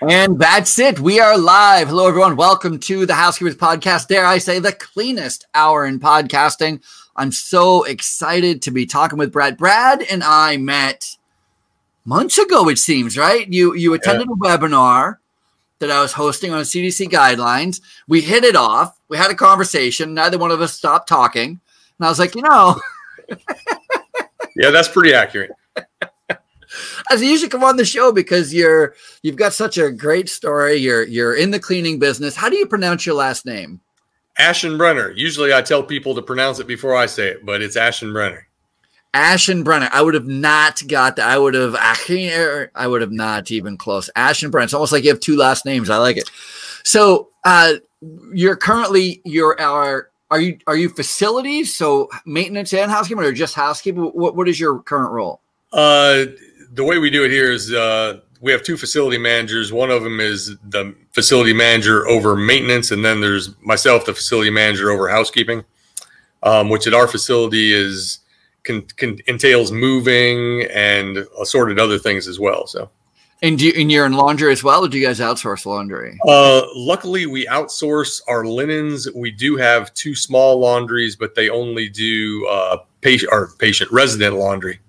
And that's it. We are live. Hello, everyone. Welcome to the Housekeepers Podcast. Dare I say, the cleanest hour in podcasting. I'm so excited to be talking with Brad. Brad and I met months ago, it seems, right? You you attended yeah. a webinar that I was hosting on CDC guidelines. We hit it off. We had a conversation. Neither one of us stopped talking. And I was like, you know. yeah, that's pretty accurate. I said, you should come on the show because you're you've got such a great story. You're you're in the cleaning business. How do you pronounce your last name? Aschenbrenner. Usually I tell people to pronounce it before I say it, but it's Aschenbrenner. Aschenbrenner. I would have not got that. I would have I would have not even close. Aschenbrenner. It's almost like you have two last names. I like it. So uh you're currently you're our are you are you facilities so maintenance and housekeeping or just housekeeping what, what is your current role uh the way we do it here is uh, we have two facility managers. One of them is the facility manager over maintenance, and then there's myself, the facility manager over housekeeping, um, which at our facility is can, can, entails moving and assorted other things as well. So. And, do you, and you're in laundry as well, or do you guys outsource laundry? Uh, luckily, we outsource our linens. We do have two small laundries, but they only do uh, patient or patient resident laundry.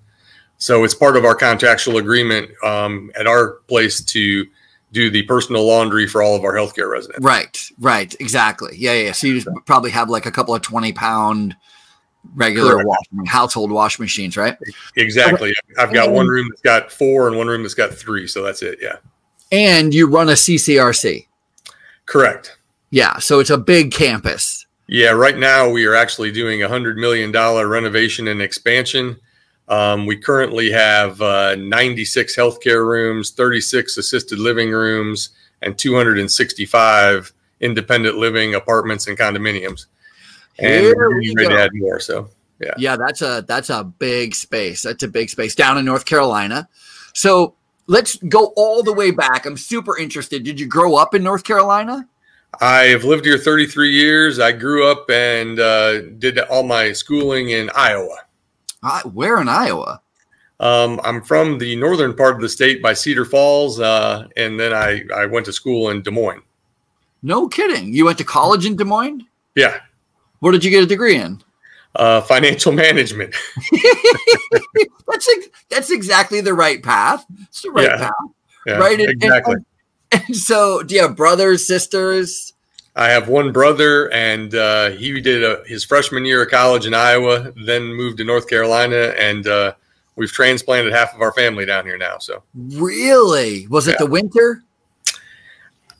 So it's part of our contractual agreement um, at our place to do the personal laundry for all of our healthcare residents. Right, right, exactly. Yeah, yeah. So you probably have like a couple of twenty pound regular wash, household wash machines, right? Exactly. I've got one room that's got four and one room that's got three. So that's it. Yeah. And you run a CCRC. Correct. Yeah. So it's a big campus. Yeah. Right now we are actually doing a hundred million dollar renovation and expansion um, we currently have uh, 96 healthcare rooms, 36 assisted living rooms, and 265 independent living apartments and condominiums. And we're ready to add more. So yeah, yeah, that's a that's a big space. That's a big space down in North Carolina. So let's go all the way back. I'm super interested. Did you grow up in North Carolina? I've lived here 33 years. I grew up and uh, did all my schooling in Iowa. Uh, where in Iowa? Um, I'm from the northern part of the state by Cedar Falls, uh, and then I, I went to school in Des Moines. No kidding. You went to college in Des Moines? Yeah. What did you get a degree in? Uh, financial management. that's ex- that's exactly the right path. It's the right yeah. path, yeah, right? exactly. And, and, and so, do you have brothers, sisters? I have one brother, and uh, he did a, his freshman year of college in Iowa, then moved to North Carolina, and uh, we've transplanted half of our family down here now. So, really, was it yeah. the winter?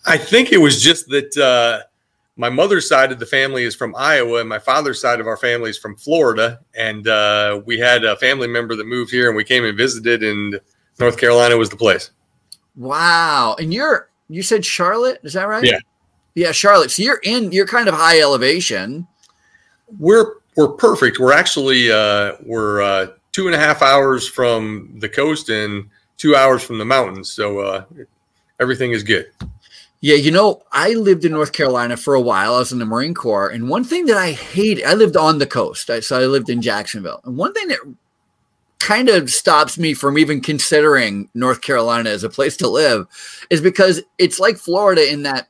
I think it was just that uh, my mother's side of the family is from Iowa, and my father's side of our family is from Florida, and uh, we had a family member that moved here, and we came and visited, and North Carolina was the place. Wow! And you're you said Charlotte, is that right? Yeah. Yeah, Charlotte. So you're in. You're kind of high elevation. We're we're perfect. We're actually uh, we're uh, two and a half hours from the coast and two hours from the mountains. So uh, everything is good. Yeah, you know, I lived in North Carolina for a while. I was in the Marine Corps, and one thing that I hated, I lived on the coast. I, so I lived in Jacksonville, and one thing that kind of stops me from even considering North Carolina as a place to live is because it's like Florida in that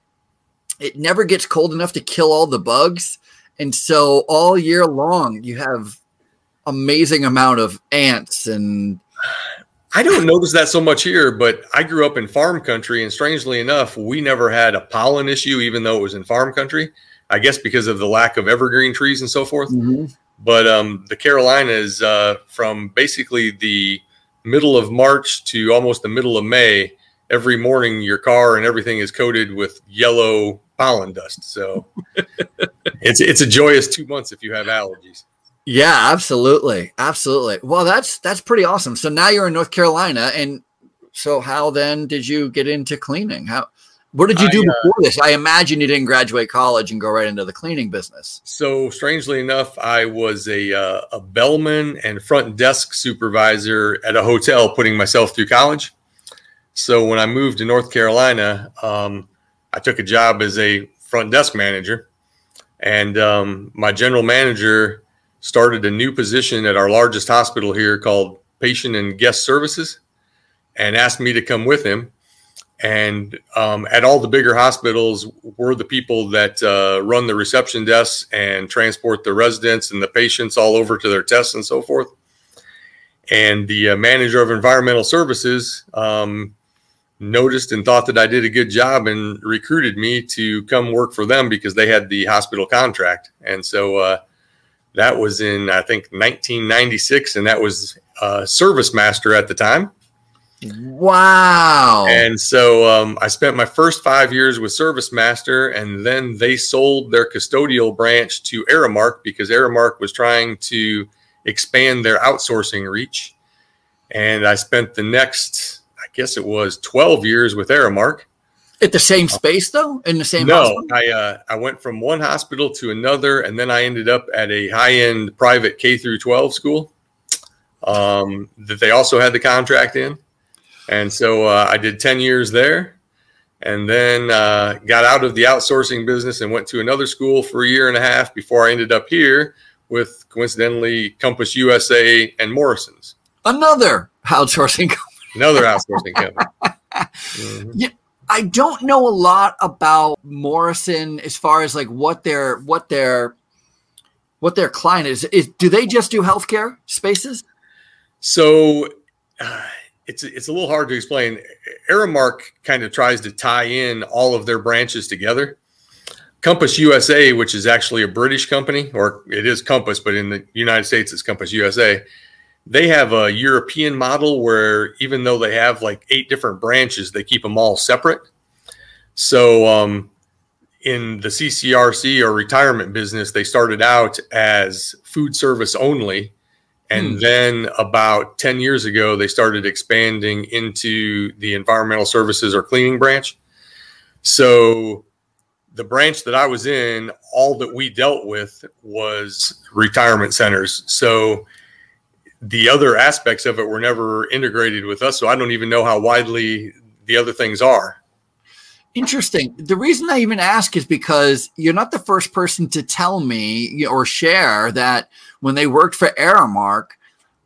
it never gets cold enough to kill all the bugs. And so all year long you have amazing amount of ants and I don't notice that so much here, but I grew up in farm country and strangely enough, we never had a pollen issue even though it was in farm country. I guess because of the lack of evergreen trees and so forth. Mm-hmm. But um, the Carolinas, uh, from basically the middle of March to almost the middle of May, every morning your car and everything is coated with yellow pollen dust. So it's it's a joyous two months if you have allergies. Yeah, absolutely, absolutely. Well, that's that's pretty awesome. So now you're in North Carolina, and so how then did you get into cleaning? How what did you do I, uh, before this? I imagine you didn't graduate college and go right into the cleaning business. So strangely enough, I was a uh, a bellman and front desk supervisor at a hotel, putting myself through college. So when I moved to North Carolina, um, I took a job as a front desk manager, and um, my general manager started a new position at our largest hospital here called Patient and Guest Services, and asked me to come with him. and um, at all the bigger hospitals, we're the people that uh, run the reception desks and transport the residents and the patients all over to their tests and so forth. And the uh, manager of environmental services um, noticed and thought that I did a good job and recruited me to come work for them because they had the hospital contract. And so uh, that was in, I think, 1996, and that was uh, ServiceMaster at the time. Wow. And so um, I spent my first five years with ServiceMaster, and then they sold their custodial branch to Aramark because Aramark was trying to expand their outsourcing reach. And I spent the next, guess it was 12 years with Aramark. At the same space, though, in the same. No, hospital? I uh, I went from one hospital to another, and then I ended up at a high end private K through 12 school um, that they also had the contract in. And so uh, I did 10 years there and then uh, got out of the outsourcing business and went to another school for a year and a half before I ended up here with coincidentally Compass USA and Morrison's. Another outsourcing company. Another outsourcing company. Mm-hmm. Yeah. I don't know a lot about Morrison as far as like what their what their what their client is. Is do they just do healthcare spaces? So uh, it's it's a little hard to explain. Aramark kind of tries to tie in all of their branches together. Compass USA, which is actually a British company, or it is Compass, but in the United States it's Compass USA. They have a European model where even though they have like eight different branches, they keep them all separate. So um, in the CCRC or retirement business, they started out as food service only and hmm. then about 10 years ago, they started expanding into the environmental services or cleaning branch. So the branch that I was in, all that we dealt with was retirement centers. So the other aspects of it were never integrated with us. So I don't even know how widely the other things are. Interesting. The reason I even ask is because you're not the first person to tell me or share that when they worked for Aramark,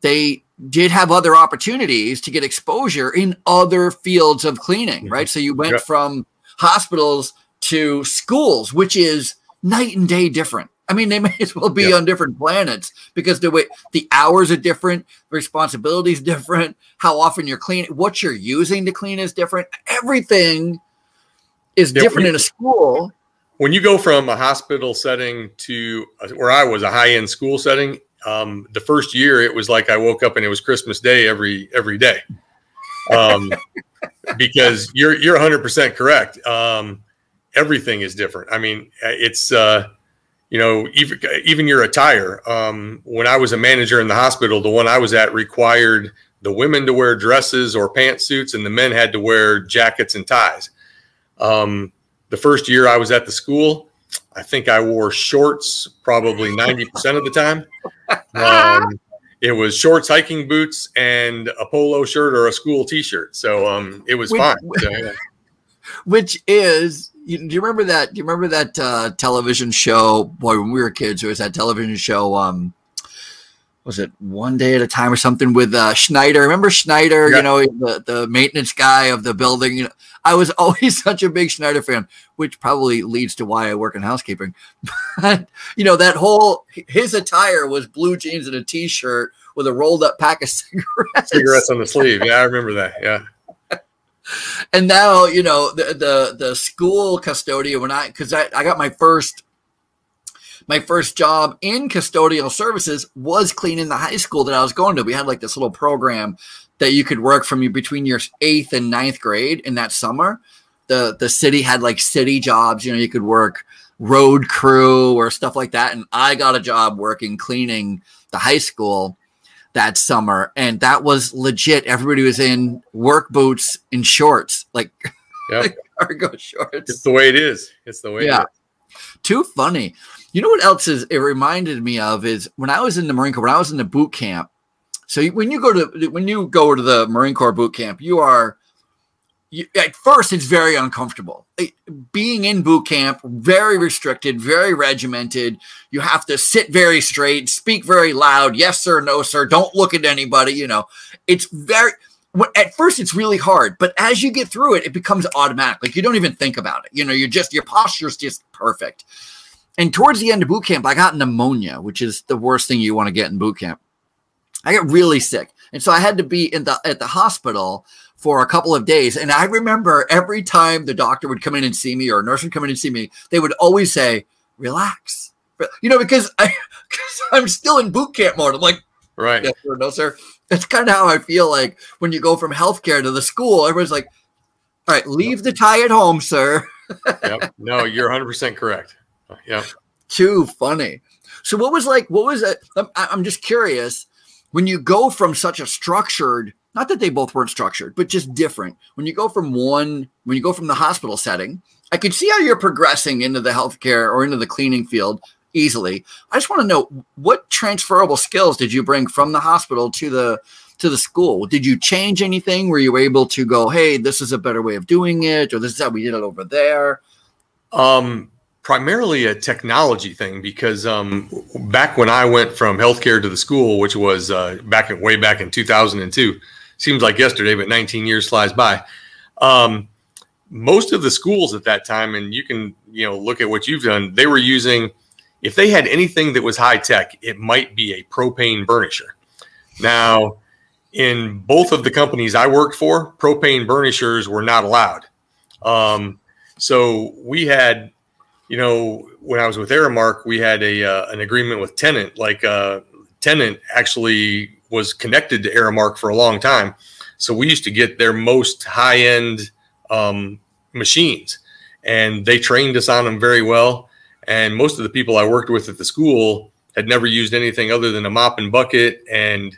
they did have other opportunities to get exposure in other fields of cleaning, right? So you went from hospitals to schools, which is night and day different. I mean, they may as well be on different planets because the way the hours are different, the responsibilities different, how often you're cleaning, what you're using to clean is different. Everything is yeah, different in a school. When you go from a hospital setting to where I was a high end school setting, um, the first year it was like I woke up and it was Christmas Day every every day. Um, because you're you're 100 percent correct. Um, everything is different. I mean, it's uh, you know even even your attire. Um, when I was a manager in the hospital, the one I was at required the women to wear dresses or pantsuits, and the men had to wear jackets and ties. Um, the first year I was at the school, I think I wore shorts probably 90% of the time. Um, it was shorts, hiking boots, and a polo shirt or a school t-shirt. So um, it was which, fine. So, yeah. Which is, you, do you remember that? Do you remember that uh, television show? Boy, when we were kids, there was that television show. Um, was it one day at a time or something with uh, Schneider? Remember Schneider? Yeah. You know, the the maintenance guy of the building. You know, I was always such a big Schneider fan, which probably leads to why I work in housekeeping. But you know, that whole his attire was blue jeans and a t-shirt with a rolled up pack of cigarettes. Cigarettes on the sleeve. Yeah, I remember that. Yeah. And now you know the the the school custodian when I because I, I got my first my first job in custodial services was cleaning the high school that I was going to. We had like this little program that you could work from between your eighth and ninth grade in that summer. The the city had like city jobs, you know, you could work road crew or stuff like that. And I got a job working cleaning the high school that summer. And that was legit. Everybody was in work boots and shorts, like, yep. like cargo shorts. It's the way it is. It's the way yeah. Too funny. You know what else is it reminded me of is when I was in the Marine Corps, when I was in the boot camp, so when you go to when you go to the Marine Corps boot camp, you are you, at first it's very uncomfortable. Being in boot camp, very restricted, very regimented. You have to sit very straight, speak very loud. Yes sir, no sir. Don't look at anybody. You know, it's very. at first it's really hard, but as you get through it, it becomes automatic. Like you don't even think about it. You know, you're just your posture's just perfect. And towards the end of boot camp, I got pneumonia, which is the worst thing you want to get in boot camp. I got really sick, and so I had to be in the at the hospital for a couple of days. And I remember every time the doctor would come in and see me, or a nurse would come in and see me, they would always say, "Relax," you know, because I because I'm still in boot camp mode. I'm like, right, yes, sir, no, sir that's kind of how I feel like when you go from healthcare to the school. Everyone's like, "All right, leave the tie at home, sir." yep. No, you're 100 percent correct. Yep. Too funny. So, what was like? What was it? I'm just curious. When you go from such a structured, not that they both weren't structured, but just different. When you go from one, when you go from the hospital setting, I could see how you're progressing into the healthcare or into the cleaning field easily. I just want to know what transferable skills did you bring from the hospital to the to the school? Did you change anything? Were you able to go, hey, this is a better way of doing it, or this is how we did it over there? Um, primarily a technology thing because um, back when I went from healthcare to the school, which was uh, back way back in 2002, seems like yesterday, but 19 years flies by. Um, most of the schools at that time, and you can you know look at what you've done, they were using if they had anything that was high tech, it might be a propane burnisher. Now, in both of the companies I worked for, propane burnishers were not allowed. Um, so we had, you know, when I was with Aramark, we had a uh, an agreement with Tennant. Like uh, Tennant actually was connected to Aramark for a long time, so we used to get their most high end um, machines, and they trained us on them very well. And most of the people I worked with at the school had never used anything other than a mop and bucket and,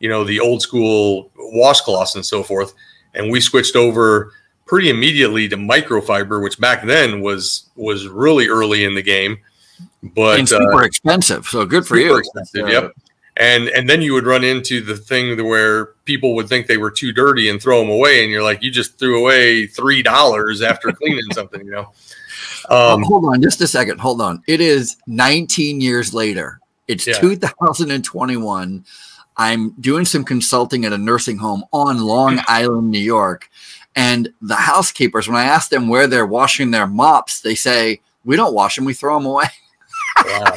you know, the old school washcloths and so forth. And we switched over pretty immediately to microfiber, which back then was was really early in the game. But and super uh, expensive. So good for you. Expensive, uh, yep. And and then you would run into the thing where people would think they were too dirty and throw them away, and you're like, you just threw away three dollars after cleaning something, you know. Um, hold on just a second. Hold on. It is 19 years later. It's yeah. 2021. I'm doing some consulting at a nursing home on Long Island, New York. And the housekeepers, when I ask them where they're washing their mops, they say, We don't wash them, we throw them away. Wow.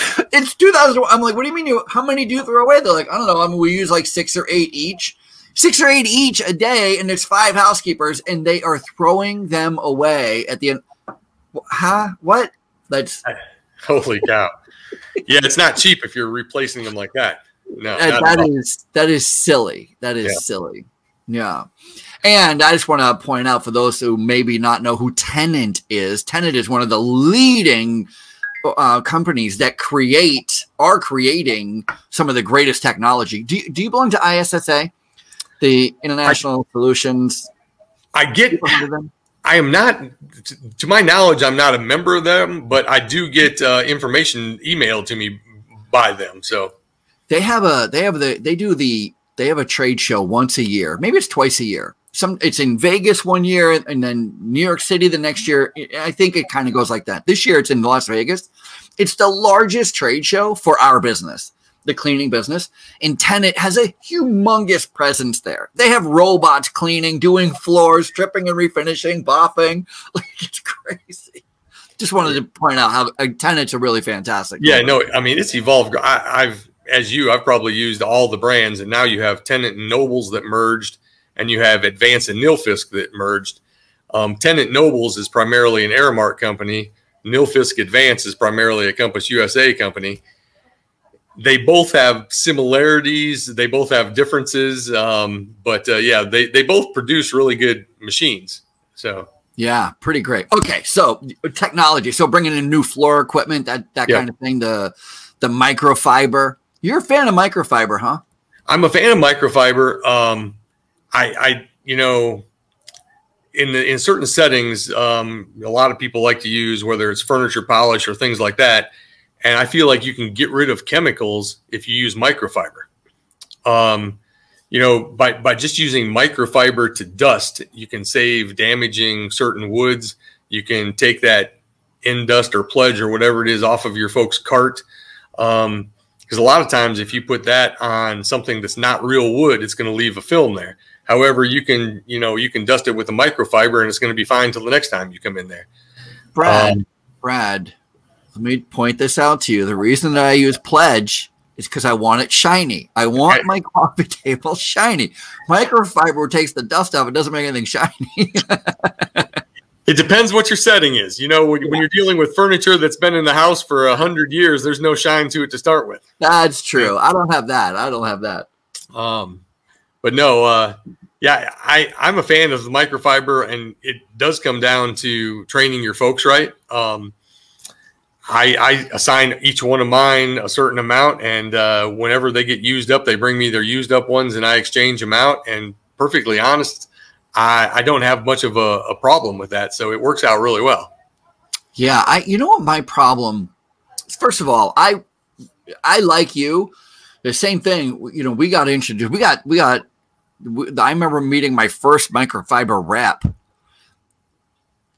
it's 2000. I'm like, What do you mean? You, how many do you throw away? They're like, I don't know. I mean, we use like six or eight each six or eight each a day, and there's five housekeepers, and they are throwing them away at the end. Huh? What? That's holy cow. yeah, it's not cheap if you're replacing them like that. No, that, that is that is silly. That is yeah. silly. Yeah. And I just want to point out for those who maybe not know who Tennant is, Tennant is one of the leading uh, companies that create are creating some of the greatest technology. Do you, do you belong to ISSA? the international I, solutions? I get. I am not, to my knowledge, I'm not a member of them, but I do get uh, information emailed to me by them. So they have a they have the they do the they have a trade show once a year. Maybe it's twice a year. Some it's in Vegas one year and then New York City the next year. I think it kind of goes like that. This year it's in Las Vegas. It's the largest trade show for our business the cleaning business. And Tennant has a humongous presence there. They have robots cleaning, doing floors, stripping and refinishing, buffing. Like it's crazy. Just wanted to point out how uh, Tennant's a really fantastic. Yeah, no, I mean it's evolved. I, have as you, I've probably used all the brands, and now you have Tennant and Nobles that merged, and you have Advance and Nilfisk that merged. Um, Tennant Nobles is primarily an Aramark company. Nilfisk Advance is primarily a Compass USA company they both have similarities. They both have differences. Um, but uh, yeah, they, they both produce really good machines. So yeah, pretty great. Okay, so technology. So bringing in new floor equipment, that that kind of thing. The the microfiber. You're a fan of microfiber, huh? I'm a fan of microfiber. Um, I, I, you know, in the, in certain settings, um, a lot of people like to use whether it's furniture polish or things like that and I feel like you can get rid of chemicals if you use microfiber. Um, you know, by, by just using microfiber to dust, you can save damaging certain woods. You can take that Endust or pledge or whatever it is off of your folks' cart. Um, because a lot of times if you put that on something that's not real wood, it's going to leave a film there. However, you can you know you can dust it with a microfiber and it's going to be fine till the next time you come in there. Brad, um, Brad, let me point this out to you. The reason that I use pledge is because I want it shiny. I want my coffee table shiny. Microfiber takes the dust off; it doesn't make anything shiny. It depends what your setting is. You know, when, when, you're dealing with furniture that's been in the house for a hundred years, there's no shine to it to start with. That's true. I don't have that. I don't have that. Um, but no, uh, yeah, I I'm a fan of the microfiber, and it does come down to training your folks right. Um, I, I assign each one of mine a certain amount, and uh, whenever they get used up, they bring me their used up ones, and I exchange them out. And perfectly honest, I, I don't have much of a, a problem with that. So it works out really well. Yeah, I you know what my problem first of all, I I like you. The same thing, you know, we got introduced. We got we got I remember meeting my first microfiber rep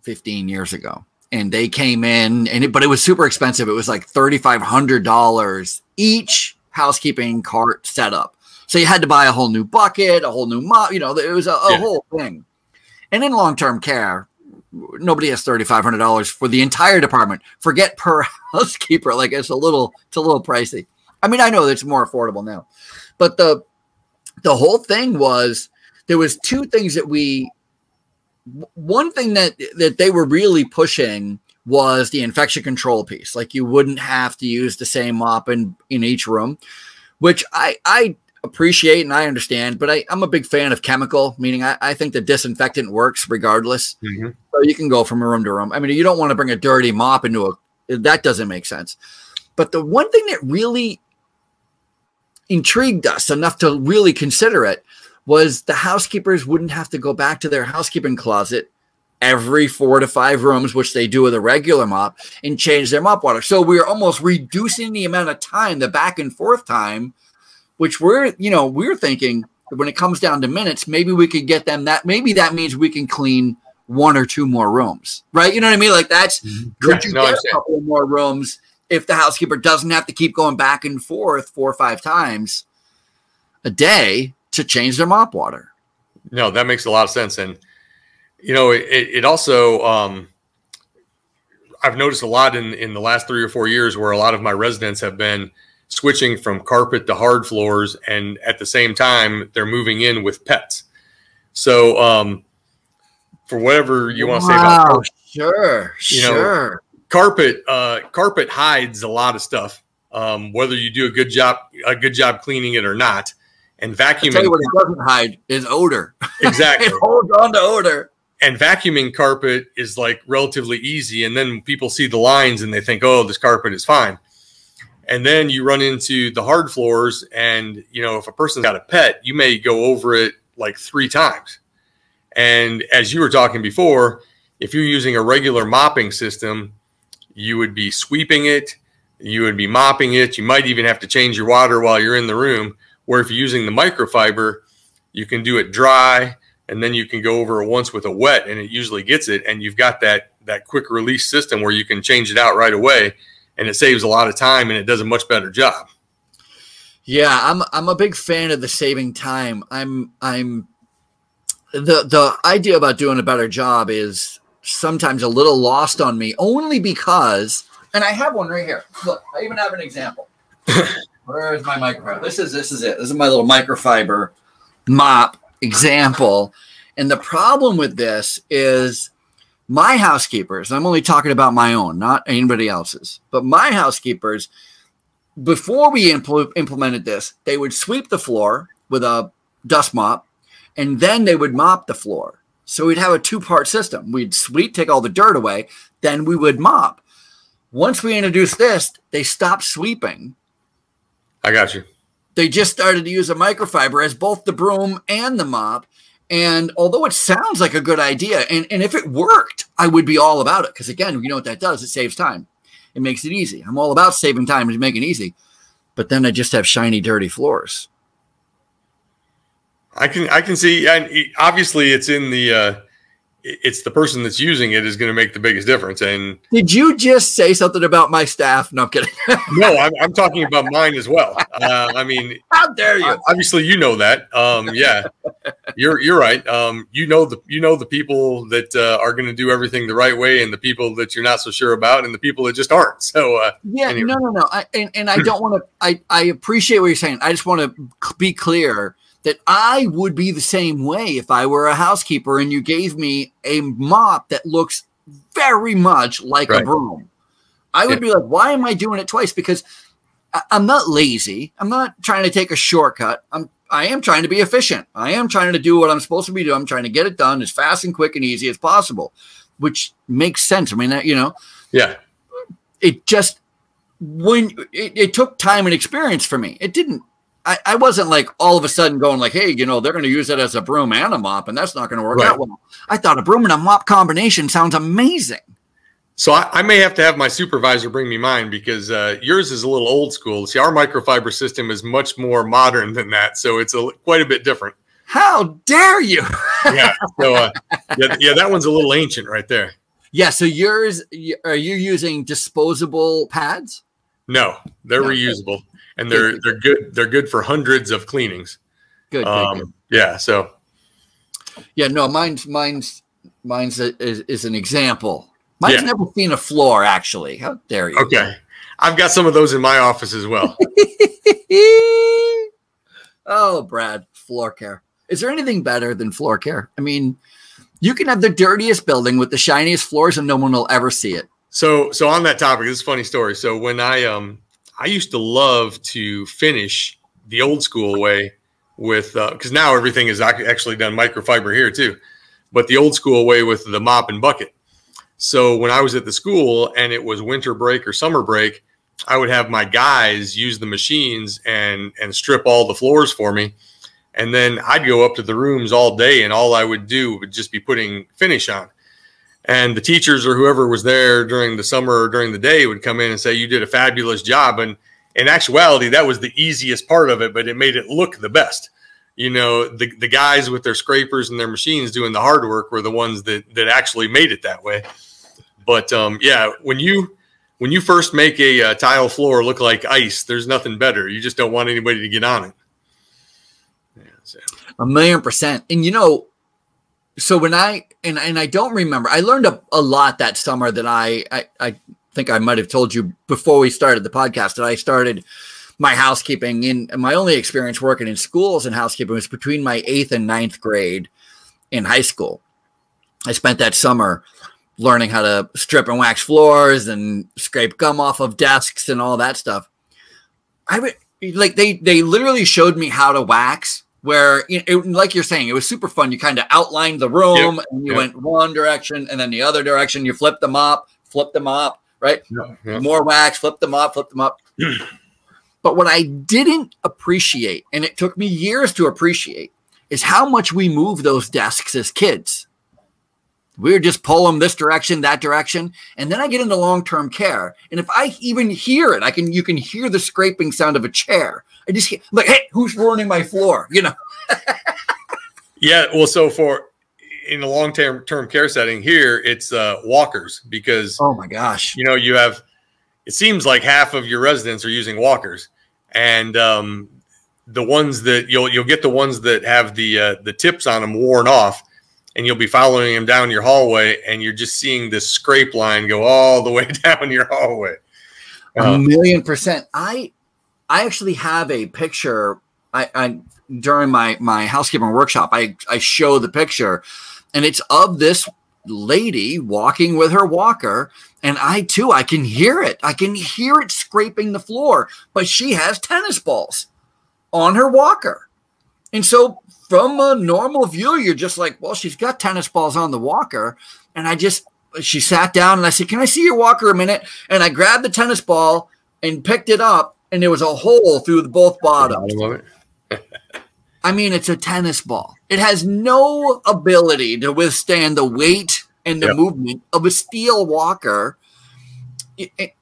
15 years ago. And they came in and it, but it was super expensive. It was like $3500 each housekeeping cart setup. So you had to buy a whole new bucket, a whole new mop. You know, it was a, a yeah. whole thing. And in long term care, nobody has thirty five hundred dollars for the entire department. Forget per housekeeper. Like it's a little, it's a little pricey. I mean, I know it's more affordable now, but the the whole thing was there was two things that we. One thing that that they were really pushing was the infection control piece. Like you wouldn't have to use the same mop in in each room, which I I appreciate and I understand, but I, i'm a big fan of chemical, meaning I, I think the disinfectant works regardless. Mm-hmm. So you can go from room to room. I mean, you don't want to bring a dirty mop into a that doesn't make sense. But the one thing that really intrigued us enough to really consider it was the housekeepers wouldn't have to go back to their housekeeping closet every four to five rooms, which they do with a regular mop, and change their mop water. So we're almost reducing the amount of time, the back and forth time which we're, you know, we're thinking when it comes down to minutes, maybe we could get them that. Maybe that means we can clean one or two more rooms, right? You know what I mean? Like that's mm-hmm. could yeah, you no, get a couple more rooms if the housekeeper doesn't have to keep going back and forth four or five times a day to change their mop water? No, that makes a lot of sense, and you know, it, it also. Um, I've noticed a lot in in the last three or four years where a lot of my residents have been switching from carpet to hard floors, and at the same time, they're moving in with pets. So, um, for whatever you want to wow, say about sure, you sure. Carpet, uh, carpet hides a lot of stuff. Um, whether you do a good job, a good job cleaning it or not, and vacuuming. tell you what it doesn't hide is odor. Exactly, it holds on to odor. And vacuuming carpet is like relatively easy, and then people see the lines and they think, "Oh, this carpet is fine." and then you run into the hard floors and you know if a person's got a pet you may go over it like three times and as you were talking before if you're using a regular mopping system you would be sweeping it you would be mopping it you might even have to change your water while you're in the room where if you're using the microfiber you can do it dry and then you can go over it once with a wet and it usually gets it and you've got that that quick release system where you can change it out right away and it saves a lot of time and it does a much better job. Yeah, I'm I'm a big fan of the saving time. I'm I'm the the idea about doing a better job is sometimes a little lost on me only because and I have one right here. Look, I even have an example. Where is my microfiber? This is this is it. This is my little microfiber mop example. And the problem with this is my housekeepers, I'm only talking about my own, not anybody else's, but my housekeepers, before we impl- implemented this, they would sweep the floor with a dust mop and then they would mop the floor. So we'd have a two part system. We'd sweep, take all the dirt away, then we would mop. Once we introduced this, they stopped sweeping. I got you. They just started to use a microfiber as both the broom and the mop. And although it sounds like a good idea, and, and if it worked, I would be all about it. Because again, you know what that does? It saves time. It makes it easy. I'm all about saving time and making it easy. But then I just have shiny, dirty floors. I can I can see, and obviously it's in the uh, it's the person that's using it is going to make the biggest difference. And did you just say something about my staff? No, I'm kidding. no, I'm, I'm, talking about mine as well. Uh, I mean, how dare you? Obviously, you know that. Um, yeah, you're you're right. Um, you know the you know the people that uh, are going to do everything the right way, and the people that you're not so sure about, and the people that just aren't. So uh, yeah, anyway. no, no, no. I, and and I don't want to. I I appreciate what you're saying. I just want to be clear that I would be the same way if I were a housekeeper and you gave me a mop that looks very much like right. a broom. I would yeah. be like, why am I doing it twice? Because I, am not lazy. I'm not trying to take a shortcut. I'm I am trying to be efficient. I am trying to do what I'm supposed to be doing. I'm trying to get it done as fast and quick and easy as possible, which makes sense. I mean, that, you know, yeah. It just when it, it took time and experience for me. It didn't I, I wasn't like all of a sudden going like, hey, you know, they're going to use it as a broom and a mop, and that's not going to work right. out well. I thought a broom and a mop combination sounds amazing. So I, I, may have to have my supervisor bring me mine because uh, yours is a little old school. See, our microfiber system is much more modern than that, so it's a, quite a bit different. How dare you? yeah. So uh, yeah, yeah, that one's a little ancient right there. Yeah. So yours, are you using disposable pads? No, they're reusable and they're they're good. They're good for hundreds of cleanings. Good. Um, good, Yeah. So. Yeah. No. Mine's mine's mine's a, is, is an example. Mine's yeah. never seen a floor actually. How dare you? Okay. I've got some of those in my office as well. oh, Brad, floor care. Is there anything better than floor care? I mean, you can have the dirtiest building with the shiniest floors and no one will ever see it. So, so on that topic, this is a funny story. So when I um I used to love to finish the old school way with because uh, now everything is actually done microfiber here too, but the old school way with the mop and bucket. So when I was at the school and it was winter break or summer break, I would have my guys use the machines and and strip all the floors for me. And then I'd go up to the rooms all day and all I would do would just be putting finish on. And the teachers or whoever was there during the summer or during the day would come in and say, You did a fabulous job. And in actuality, that was the easiest part of it, but it made it look the best. You know, the, the guys with their scrapers and their machines doing the hard work were the ones that, that actually made it that way. But um, yeah, when you when you first make a, a tile floor look like ice, there's nothing better. You just don't want anybody to get on it. Yeah, so. A million percent. And you know, so when I and and I don't remember, I learned a, a lot that summer that I, I I think I might have told you before we started the podcast that I started my housekeeping in my only experience working in schools and housekeeping was between my eighth and ninth grade in high school. I spent that summer learning how to strip and wax floors and scrape gum off of desks and all that stuff. I would like they they literally showed me how to wax where you know, it, like you're saying, it was super fun. You kind of outlined the room yep, and you yep. went one direction and then the other direction. You flipped them up, flipped them up, right? Yep, More wax, flip them up, flip them up. but what I didn't appreciate, and it took me years to appreciate, is how much we move those desks as kids. We would just pull them this direction, that direction, and then I get into long-term care. And if I even hear it, I can you can hear the scraping sound of a chair. I just hear, like, hey, who's ruining my floor? You know. yeah, well, so for in the long-term term care setting here, it's uh, walkers because oh my gosh, you know you have. It seems like half of your residents are using walkers, and um, the ones that you'll you'll get the ones that have the uh, the tips on them worn off and you'll be following him down your hallway and you're just seeing this scrape line go all the way down your hallway. A um, million percent. I I actually have a picture. I, I during my my housekeeping workshop, I I show the picture, and it's of this lady walking with her walker, and I too I can hear it. I can hear it scraping the floor, but she has tennis balls on her walker, and so from a normal view, you're just like, well, she's got tennis balls on the walker. And I just, she sat down and I said, Can I see your walker a minute? And I grabbed the tennis ball and picked it up, and there was a hole through the both bottoms. I mean, it's a tennis ball. It has no ability to withstand the weight and the yep. movement of a steel walker. It, it,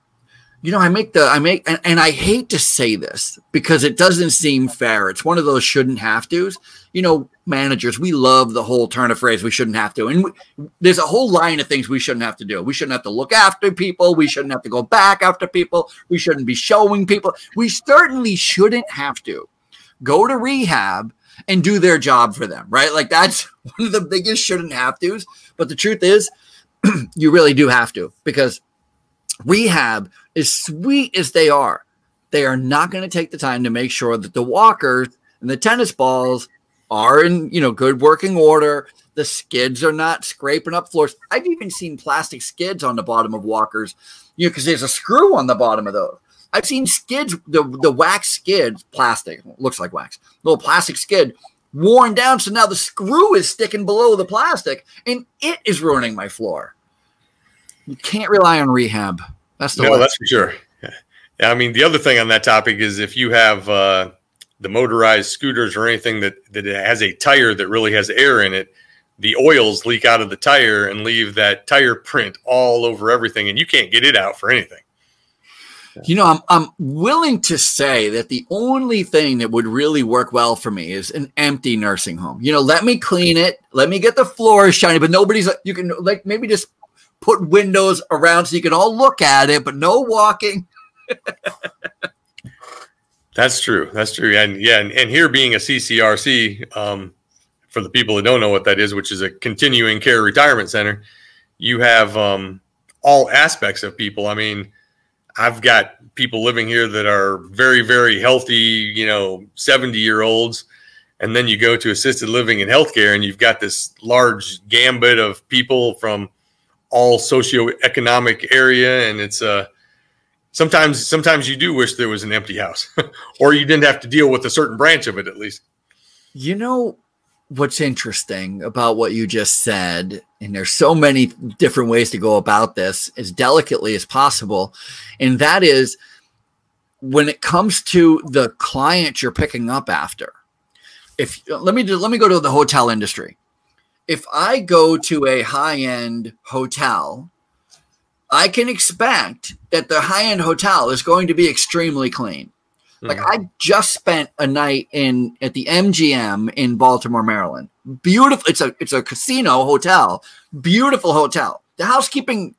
you know, I make the, I make, and, and, I hate to say this because it doesn't seem fair. It's one of those shouldn't have to's. You know, managers, we love the whole turn of phrase, we shouldn't have to. And we, there's a whole line of things we shouldn't have to do. We shouldn't have to look after people. We shouldn't have to go back after people. We shouldn't be showing people. We certainly shouldn't have to go to rehab and do their job for them, right? Like that's one of the biggest shouldn't have to's. But the truth is, you really do have to because rehab, as sweet as they are, they are not going to take the time to make sure that the walkers and the tennis balls are in you know good working order. The skids are not scraping up floors. I've even seen plastic skids on the bottom of walkers, you know, because there's a screw on the bottom of those. I've seen skids, the the wax skids, plastic looks like wax, little plastic skid worn down. So now the screw is sticking below the plastic, and it is ruining my floor. You can't rely on rehab. That's the no, that's for sure. Yeah, I mean, the other thing on that topic is if you have uh, the motorized scooters or anything that that has a tire that really has air in it, the oils leak out of the tire and leave that tire print all over everything, and you can't get it out for anything. You know, I'm I'm willing to say that the only thing that would really work well for me is an empty nursing home. You know, let me clean it, let me get the floors shiny, but nobody's you can like maybe just put windows around so you can all look at it, but no walking. That's true. That's true. And yeah, and, and here being a CCRC, um, for the people that don't know what that is, which is a continuing care retirement center, you have um, all aspects of people. I mean, I've got people living here that are very, very healthy, you know, 70 year olds. And then you go to assisted living and healthcare, and you've got this large gambit of people from all socioeconomic area, and it's uh sometimes sometimes you do wish there was an empty house, or you didn't have to deal with a certain branch of it at least. You know what's interesting about what you just said, and there's so many different ways to go about this as delicately as possible, and that is when it comes to the client you're picking up after. If let me let me go to the hotel industry if I go to a high end hotel, I can expect that the high end hotel is going to be extremely clean. Mm-hmm. Like I just spent a night in at the MGM in Baltimore, Maryland. Beautiful. It's a it's a casino hotel. Beautiful hotel. The housekeeping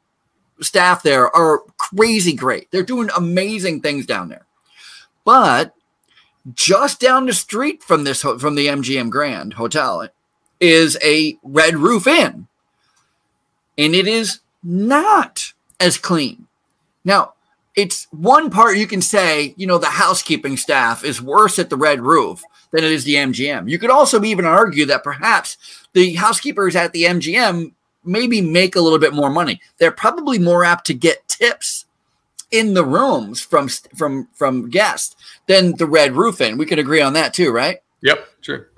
staff there are crazy great. They're doing amazing things down there. But just down the street from this from the MGM Grand Hotel is a Red Roof Inn, and it is not as clean. Now, it's one part you can say, you know, the housekeeping staff is worse at the Red Roof than it is the MGM. You could also even argue that perhaps the housekeepers at the MGM maybe make a little bit more money. They're probably more apt to get tips in the rooms from from from guests than the Red Roof Inn. We can agree on that too, right? Yep, sure.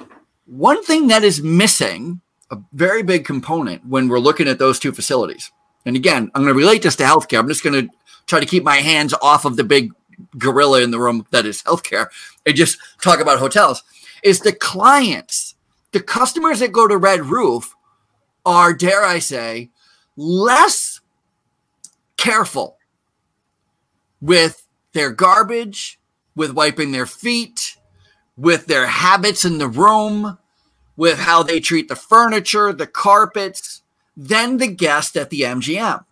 One thing that is missing, a very big component when we're looking at those two facilities, and again, I'm going to relate this to healthcare. I'm just going to try to keep my hands off of the big gorilla in the room that is healthcare and just talk about hotels. Is the clients, the customers that go to Red Roof are, dare I say, less careful with their garbage, with wiping their feet, with their habits in the room, with how they treat the furniture, the carpets, than the guest at the MGM.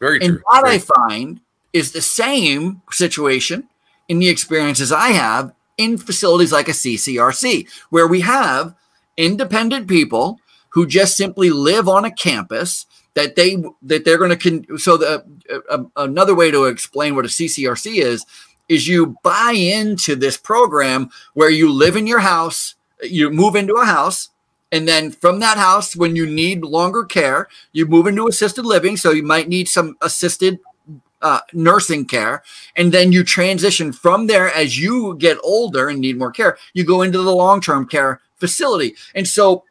Very true. And what I find is the same situation in the experiences I have in facilities like a CCRC, where we have independent people who just simply live on a campus that they that they're going to con- so the uh, uh, another way to explain what a CCRC is is you buy into this program where you live in your house, you move into a house, and then from that house, when you need longer care, you move into assisted living. So you might need some assisted uh, nursing care. And then you transition from there as you get older and need more care, you go into the long term care facility. And so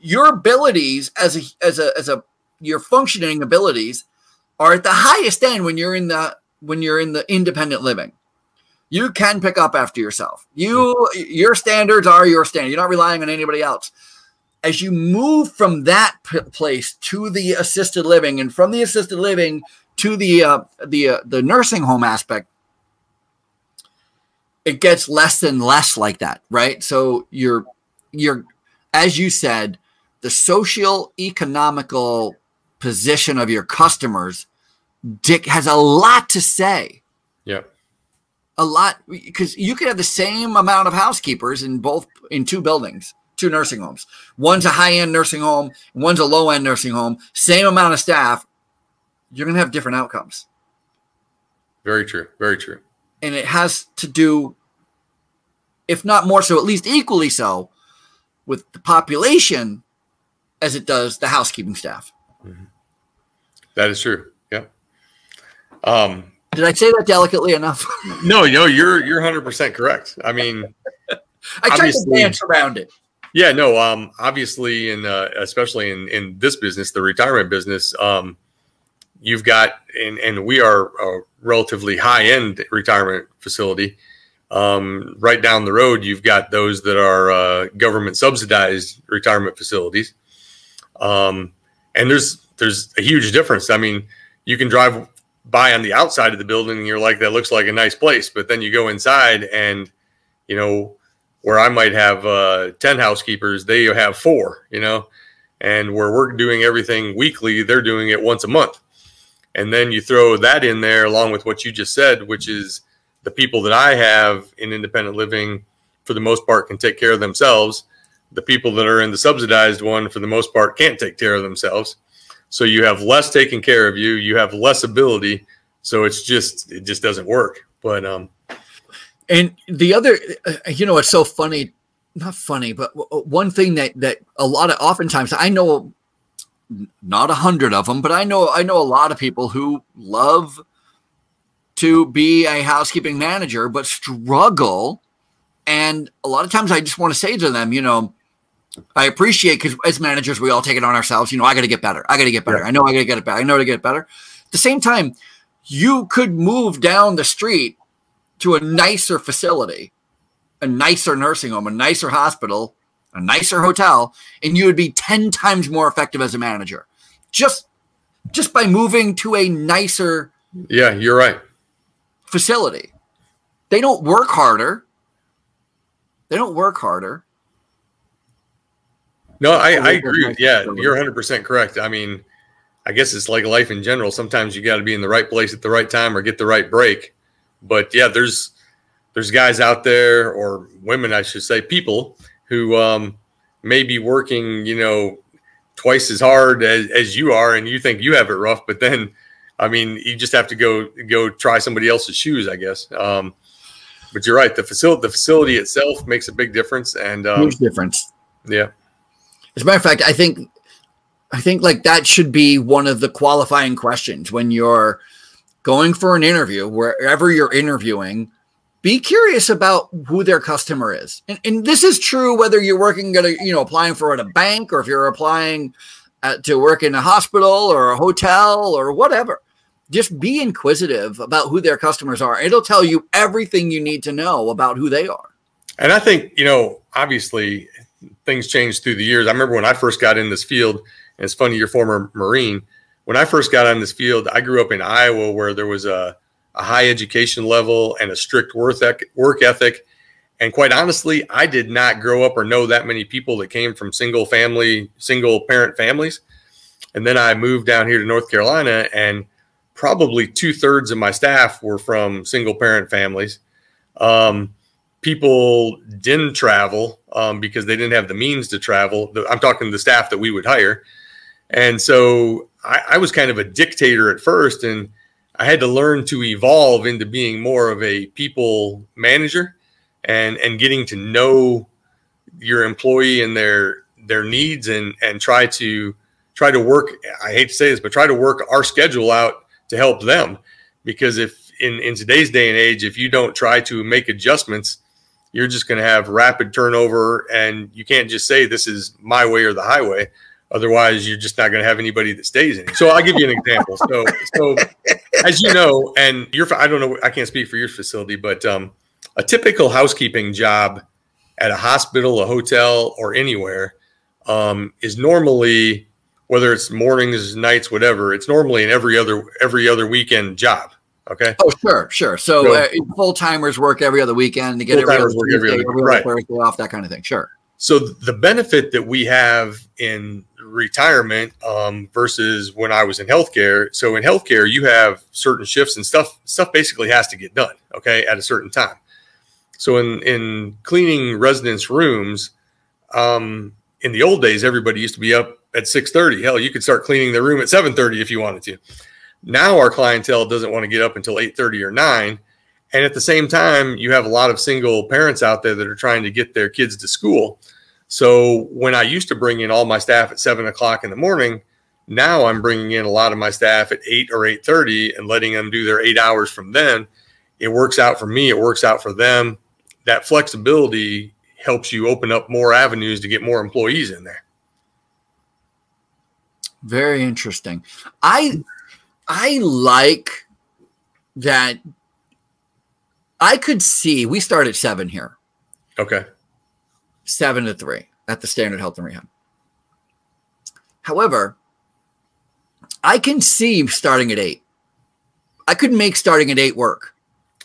your abilities as a, as a, as a, your functioning abilities are at the highest end when you're in the, when you're in the independent living you can pick up after yourself. You your standards are your standard. You're not relying on anybody else. As you move from that p- place to the assisted living, and from the assisted living to the uh, the uh, the nursing home aspect, it gets less and less like that, right? So you're you're as you said, the social economical position of your customers dick has a lot to say. A lot because you could have the same amount of housekeepers in both in two buildings, two nursing homes. One's a high-end nursing home, one's a low-end nursing home, same amount of staff, you're going to have different outcomes. Very true. Very true. And it has to do if not more so, at least equally so with the population as it does the housekeeping staff. Mm-hmm. That is true. Yeah. Um, Did I say that delicately enough? no, no, you're you're 100 percent correct. I mean, I tried to dance around it. Yeah, no. Um, obviously, in uh, especially in in this business, the retirement business, um, you've got and and we are a relatively high end retirement facility. Um, right down the road, you've got those that are uh, government subsidized retirement facilities, um, and there's there's a huge difference. I mean, you can drive by on the outside of the building and you're like, that looks like a nice place, but then you go inside and you know where I might have uh, ten housekeepers, they have four, you know, and where we're doing everything weekly, they're doing it once a month, and then you throw that in there along with what you just said, which is the people that I have in independent living, for the most part, can take care of themselves. The people that are in the subsidized one, for the most part, can't take care of themselves. So you have less taken care of you. You have less ability. So it's just it just doesn't work. But um, and the other, uh, you know, it's so funny. Not funny, but one thing that that a lot of oftentimes I know, not a hundred of them, but I know I know a lot of people who love to be a housekeeping manager, but struggle. And a lot of times I just want to say to them, you know, I appreciate because as managers, we all take it on ourselves. You know, I got to get better. I got to get better. Yeah. I know I got to get it better. I know to get better. At the same time, you could move down the street to a nicer facility, a nicer nursing home, a nicer hospital, a nicer hotel, and you would be 10 times more effective as a manager. Just just by moving to a nicer Yeah, you're right facility. They don't work harder. They don't work harder. No, I, I agree. Yeah, you're 100% correct. I mean, I guess it's like life in general. Sometimes you got to be in the right place at the right time or get the right break. But yeah, there's there's guys out there or women, I should say, people who um, may be working, you know, twice as hard as, as you are, and you think you have it rough, but then I mean, you just have to go go try somebody else's shoes, I guess. Um, but you're right. The facility the facility itself makes a big difference, and um, huge difference. Yeah. As a matter of fact, I think I think like that should be one of the qualifying questions when you're going for an interview, wherever you're interviewing. Be curious about who their customer is, and, and this is true whether you're working at a you know applying for at a bank or if you're applying at, to work in a hospital or a hotel or whatever just be inquisitive about who their customers are. It'll tell you everything you need to know about who they are. And I think, you know, obviously things changed through the years. I remember when I first got in this field, and it's funny, you're former Marine. When I first got on this field, I grew up in Iowa where there was a, a high education level and a strict work ethic. And quite honestly, I did not grow up or know that many people that came from single family, single parent families. And then I moved down here to North Carolina and probably two thirds of my staff were from single parent families. Um, people didn't travel um, because they didn't have the means to travel. I'm talking the staff that we would hire. And so I, I, was kind of a dictator at first, and I had to learn to evolve into being more of a people manager and and getting to know your employee and their their needs and and try to try to work. I hate to say this, but try to work our schedule out to help them. Because if in, in today's day and age, if you don't try to make adjustments, you're just going to have rapid turnover and you can't just say this is my way or the highway. Otherwise, you're just not going to have anybody that stays in. So I'll give you an example. So, so as you know, and you're, I don't know, I can't speak for your facility, but um, a typical housekeeping job at a hospital, a hotel, or anywhere um, is normally whether it's mornings, nights, whatever. It's normally an every other every other weekend job. Okay. Oh, sure, sure. So, so uh, full timers work every other weekend to get every other, Tuesday, every other, every right. Thursday off, that kind of thing. Sure. So the benefit that we have in retirement um, versus when I was in healthcare. So in healthcare, you have certain shifts and stuff. Stuff basically has to get done. Okay, at a certain time. So in in cleaning residents' rooms, um, in the old days, everybody used to be up at six thirty. Hell, you could start cleaning the room at seven thirty if you wanted to. Now our clientele doesn't want to get up until eight thirty or nine. And at the same time, you have a lot of single parents out there that are trying to get their kids to school. So when I used to bring in all my staff at seven o'clock in the morning, now I'm bringing in a lot of my staff at eight or eight thirty and letting them do their eight hours from then. It works out for me. It works out for them. That flexibility helps you open up more avenues to get more employees in there. Very interesting. I I like that. I could see we start at seven here. Okay seven to three at the standard health and rehab. However, I can see starting at eight. I could make starting at eight work.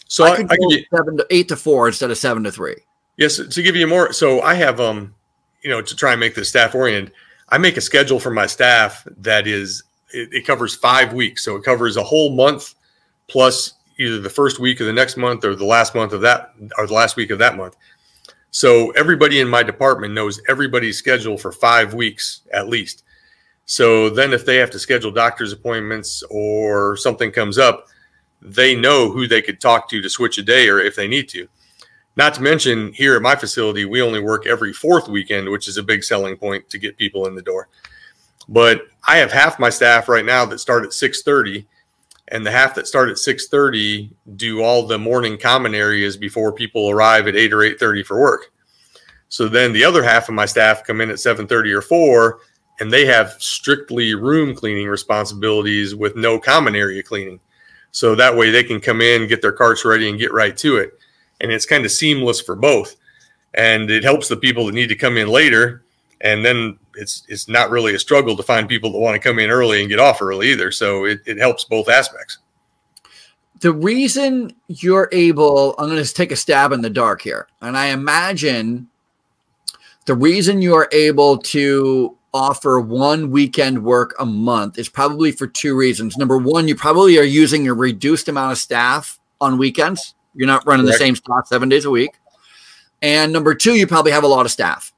So I, I could I go seven to eight to four instead of seven to three. Yes, to give you more. So I have um, you know, to try and make this staff oriented. I make a schedule for my staff that is it, it covers five weeks. So it covers a whole month plus either the first week of the next month or the last month of that or the last week of that month. So everybody in my department knows everybody's schedule for five weeks at least. So then if they have to schedule doctor's appointments or something comes up, they know who they could talk to to switch a day or if they need to. Not to mention here at my facility, we only work every fourth weekend, which is a big selling point to get people in the door. But I have half my staff right now that start at 630 and the half that start at 6.30 do all the morning common areas before people arrive at 8 or 8.30 for work. So then the other half of my staff come in at 7.30 or 4 and they have strictly room cleaning responsibilities with no common area cleaning. So that way they can come in get their carts ready and get right to it. And it's kind of seamless for both. And it helps the people that need to come in later and then it's it's not really a struggle to find people that want to come in early and get off early either. So it, it helps both aspects. The reason you're able, I'm going to take a stab in the dark here, and I imagine the reason you are able to offer one weekend work a month is probably for two reasons. Number one, you probably are using a reduced amount of staff on weekends. You're not running Correct. the same staff seven days a week. And number two, you probably have a lot of staff.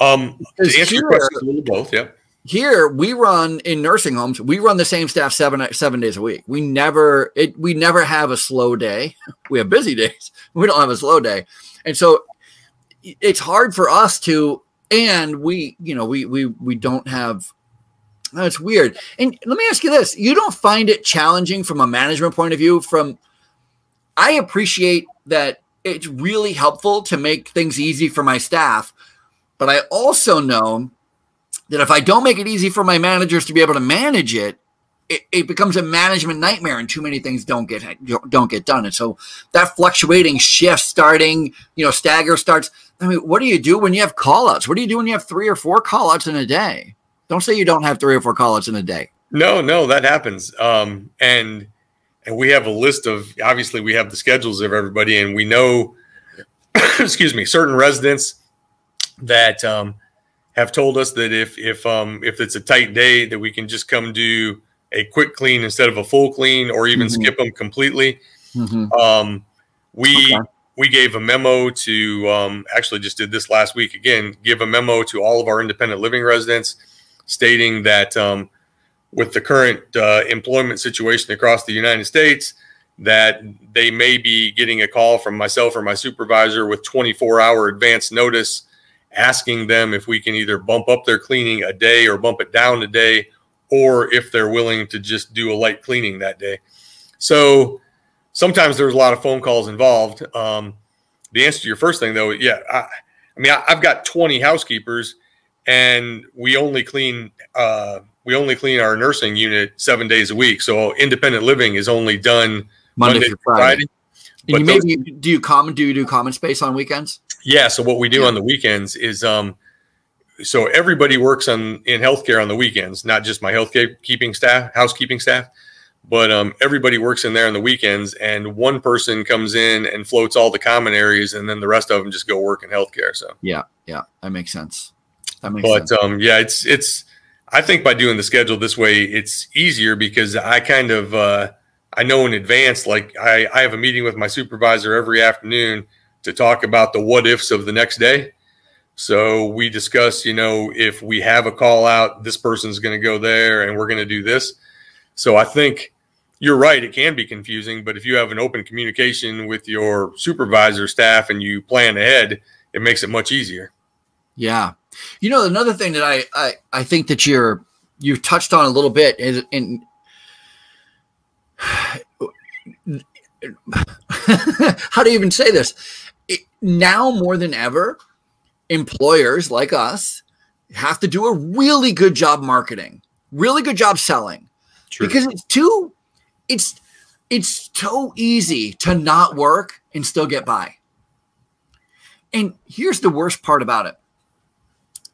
Um, to answer your question, a little both. Yeah. Here we run in nursing homes. We run the same staff seven seven days a week. We never it. We never have a slow day. We have busy days. We don't have a slow day, and so it's hard for us to. And we, you know, we we we don't have. That's weird. And let me ask you this: You don't find it challenging from a management point of view? From I appreciate that it's really helpful to make things easy for my staff but I also know that if I don't make it easy for my managers to be able to manage it, it, it, becomes a management nightmare and too many things don't get don't get done. And so that fluctuating shift starting, you know, stagger starts. I mean, what do you do when you have callouts? What do you do when you have three or four callouts in a day? Don't say you don't have three or four callouts in a day. No, no, that happens. Um, and and we have a list of obviously we have the schedules of everybody, and we know, excuse me, certain residents that um, have told us that if if um, if it's a tight day, that we can just come do a quick clean instead of a full clean, or even mm-hmm. skip them completely. Mm-hmm. Um, we okay. we gave a memo to um, actually just did this last week again. Give a memo to all of our independent living residents stating that um, with the current uh, employment situation across the United States, that they may be getting a call from myself or my supervisor with 24 hour advance notice asking them if we can either bump up their cleaning a day or bump it down a day, or if they're willing to just do a light cleaning that day. So sometimes there's a lot of phone calls involved. Um, the answer to your first thing, though, yeah, I, I mean, I, have got 20 housekeepers, and we only clean uh, we only clean our nursing unit seven days a week. So independent living is only done Monday, Monday through Friday. Friday. And you maybe do you common do you do common space on weekends? Yeah. So what we do yeah. on the weekends is um, so everybody works on in healthcare on the weekends, not just my healthcare keeping staff, housekeeping staff, but um, everybody works in there on the weekends. And one person comes in and floats all the common areas, and then the rest of them just go work in healthcare. So yeah, yeah, that makes sense. That makes but sense. um, yeah, it's it's. I think by doing the schedule this way, it's easier because I kind of uh, I know in advance. Like I, I have a meeting with my supervisor every afternoon to talk about the what ifs of the next day so we discuss, you know, if we have a call out, this person's going to go there and we're going to do this. So I think you're right. It can be confusing, but if you have an open communication with your supervisor staff and you plan ahead, it makes it much easier. Yeah. You know, another thing that I, I, I think that you're, you've touched on a little bit is in, how do you even say this? It, now more than ever, employers like us have to do a really good job marketing, really good job selling. True. Because it's too it's it's so easy to not work and still get by. And here's the worst part about it.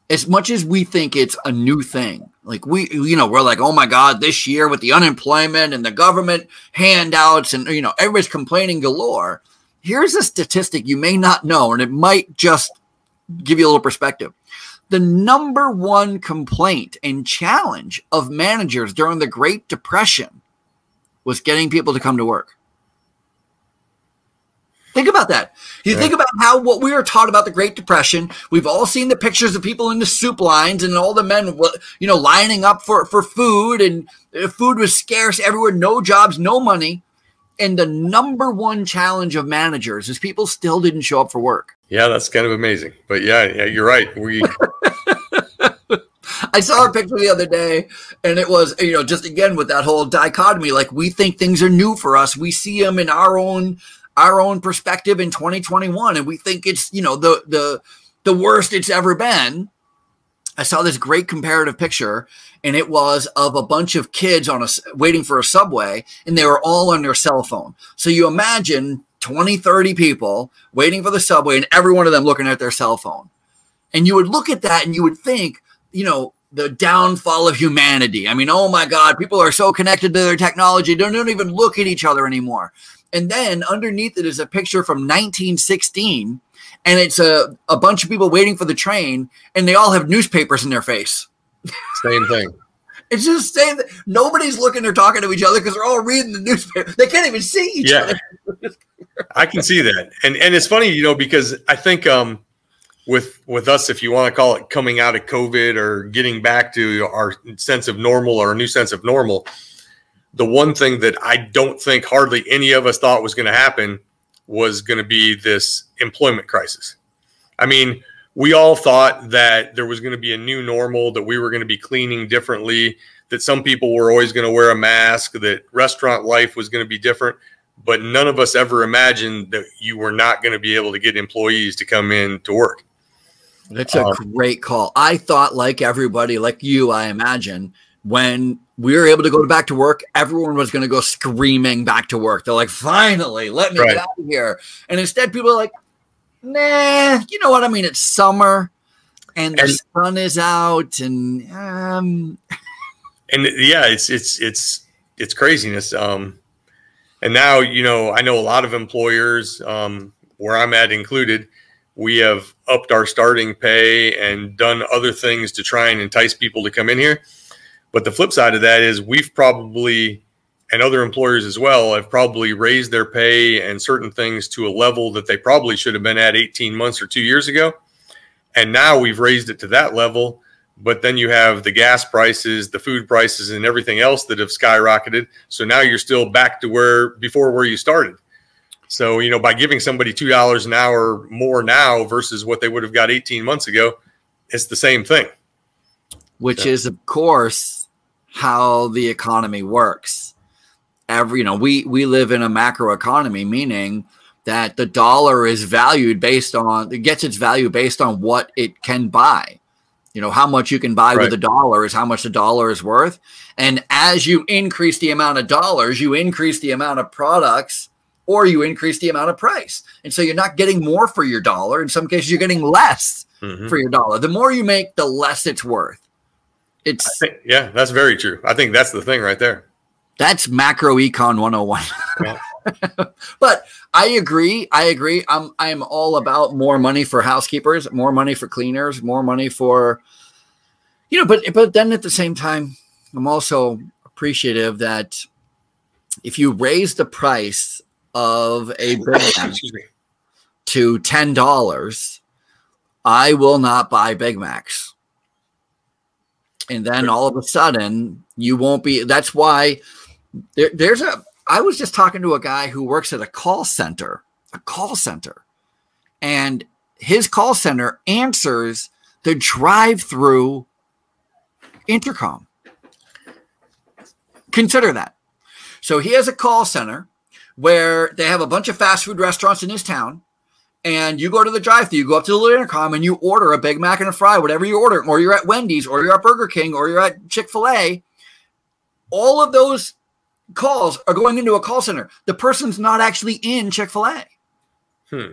As much as we think it's a new thing, like we, you know, we're like, oh my God, this year with the unemployment and the government handouts and, you know, everybody's complaining galore. Here's a statistic you may not know, and it might just give you a little perspective. The number one complaint and challenge of managers during the Great Depression was getting people to come to work. Think about that. You yeah. think about how what we were taught about the Great Depression. We've all seen the pictures of people in the soup lines and all the men, you know, lining up for, for food, and uh, food was scarce everywhere. No jobs, no money. And the number one challenge of managers is people still didn't show up for work. Yeah, that's kind of amazing. But yeah, yeah, you're right. We I saw a picture the other day, and it was, you know, just again with that whole dichotomy. Like we think things are new for us. We see them in our own our own perspective in 2021, and we think it's, you know, the the the worst it's ever been. I saw this great comparative picture, and it was of a bunch of kids on a waiting for a subway, and they were all on their cell phone. So you imagine 20, 30 people waiting for the subway, and every one of them looking at their cell phone. And you would look at that and you would think, you know, the downfall of humanity. I mean, oh my God, people are so connected to their technology, they don't even look at each other anymore. And then underneath it is a picture from 1916 and it's a, a bunch of people waiting for the train, and they all have newspapers in their face. Same thing. it's just saying that nobody's looking or talking to each other because they're all reading the newspaper. They can't even see each yeah. other. I can see that, and and it's funny, you know, because I think um, with with us, if you want to call it coming out of COVID or getting back to our sense of normal or a new sense of normal, the one thing that I don't think hardly any of us thought was going to happen was going to be this employment crisis. I mean, we all thought that there was going to be a new normal, that we were going to be cleaning differently, that some people were always going to wear a mask, that restaurant life was going to be different. But none of us ever imagined that you were not going to be able to get employees to come in to work. That's a um, great call. I thought, like everybody, like you, I imagine, when we were able to go back to work, everyone was going to go screaming back to work. They're like, finally, let me right. get out of here. And instead, people are like, nah, you know what I mean? It's summer and the and, sun is out and, um, and yeah, it's, it's, it's, it's craziness. Um, and now, you know, I know a lot of employers, um, where I'm at included, we have upped our starting pay and done other things to try and entice people to come in here but the flip side of that is we've probably, and other employers as well, have probably raised their pay and certain things to a level that they probably should have been at 18 months or two years ago. And now we've raised it to that level. But then you have the gas prices, the food prices, and everything else that have skyrocketed. So now you're still back to where before where you started. So, you know, by giving somebody $2 an hour more now versus what they would have got 18 months ago, it's the same thing. Which is, of course, how the economy works. Every, you know, we we live in a macro economy, meaning that the dollar is valued based on it gets its value based on what it can buy. You know, how much you can buy right. with a dollar is how much the dollar is worth. And as you increase the amount of dollars, you increase the amount of products or you increase the amount of price. And so you're not getting more for your dollar. In some cases, you're getting less mm-hmm. for your dollar. The more you make, the less it's worth. It's think, yeah, that's very true. I think that's the thing right there. That's macro econ 101. Yeah. but I agree. I agree. I'm I'm all about more money for housekeepers, more money for cleaners, more money for you know, but but then at the same time, I'm also appreciative that if you raise the price of a Big Mac to ten dollars, I will not buy Big Macs. And then all of a sudden, you won't be. That's why there, there's a. I was just talking to a guy who works at a call center, a call center, and his call center answers the drive-through intercom. Consider that. So he has a call center where they have a bunch of fast food restaurants in his town. And you go to the drive thru you go up to the little intercom and you order a Big Mac and a fry, whatever you order, or you're at Wendy's, or you're at Burger King, or you're at Chick fil A. All of those calls are going into a call center. The person's not actually in Chick fil A, hmm.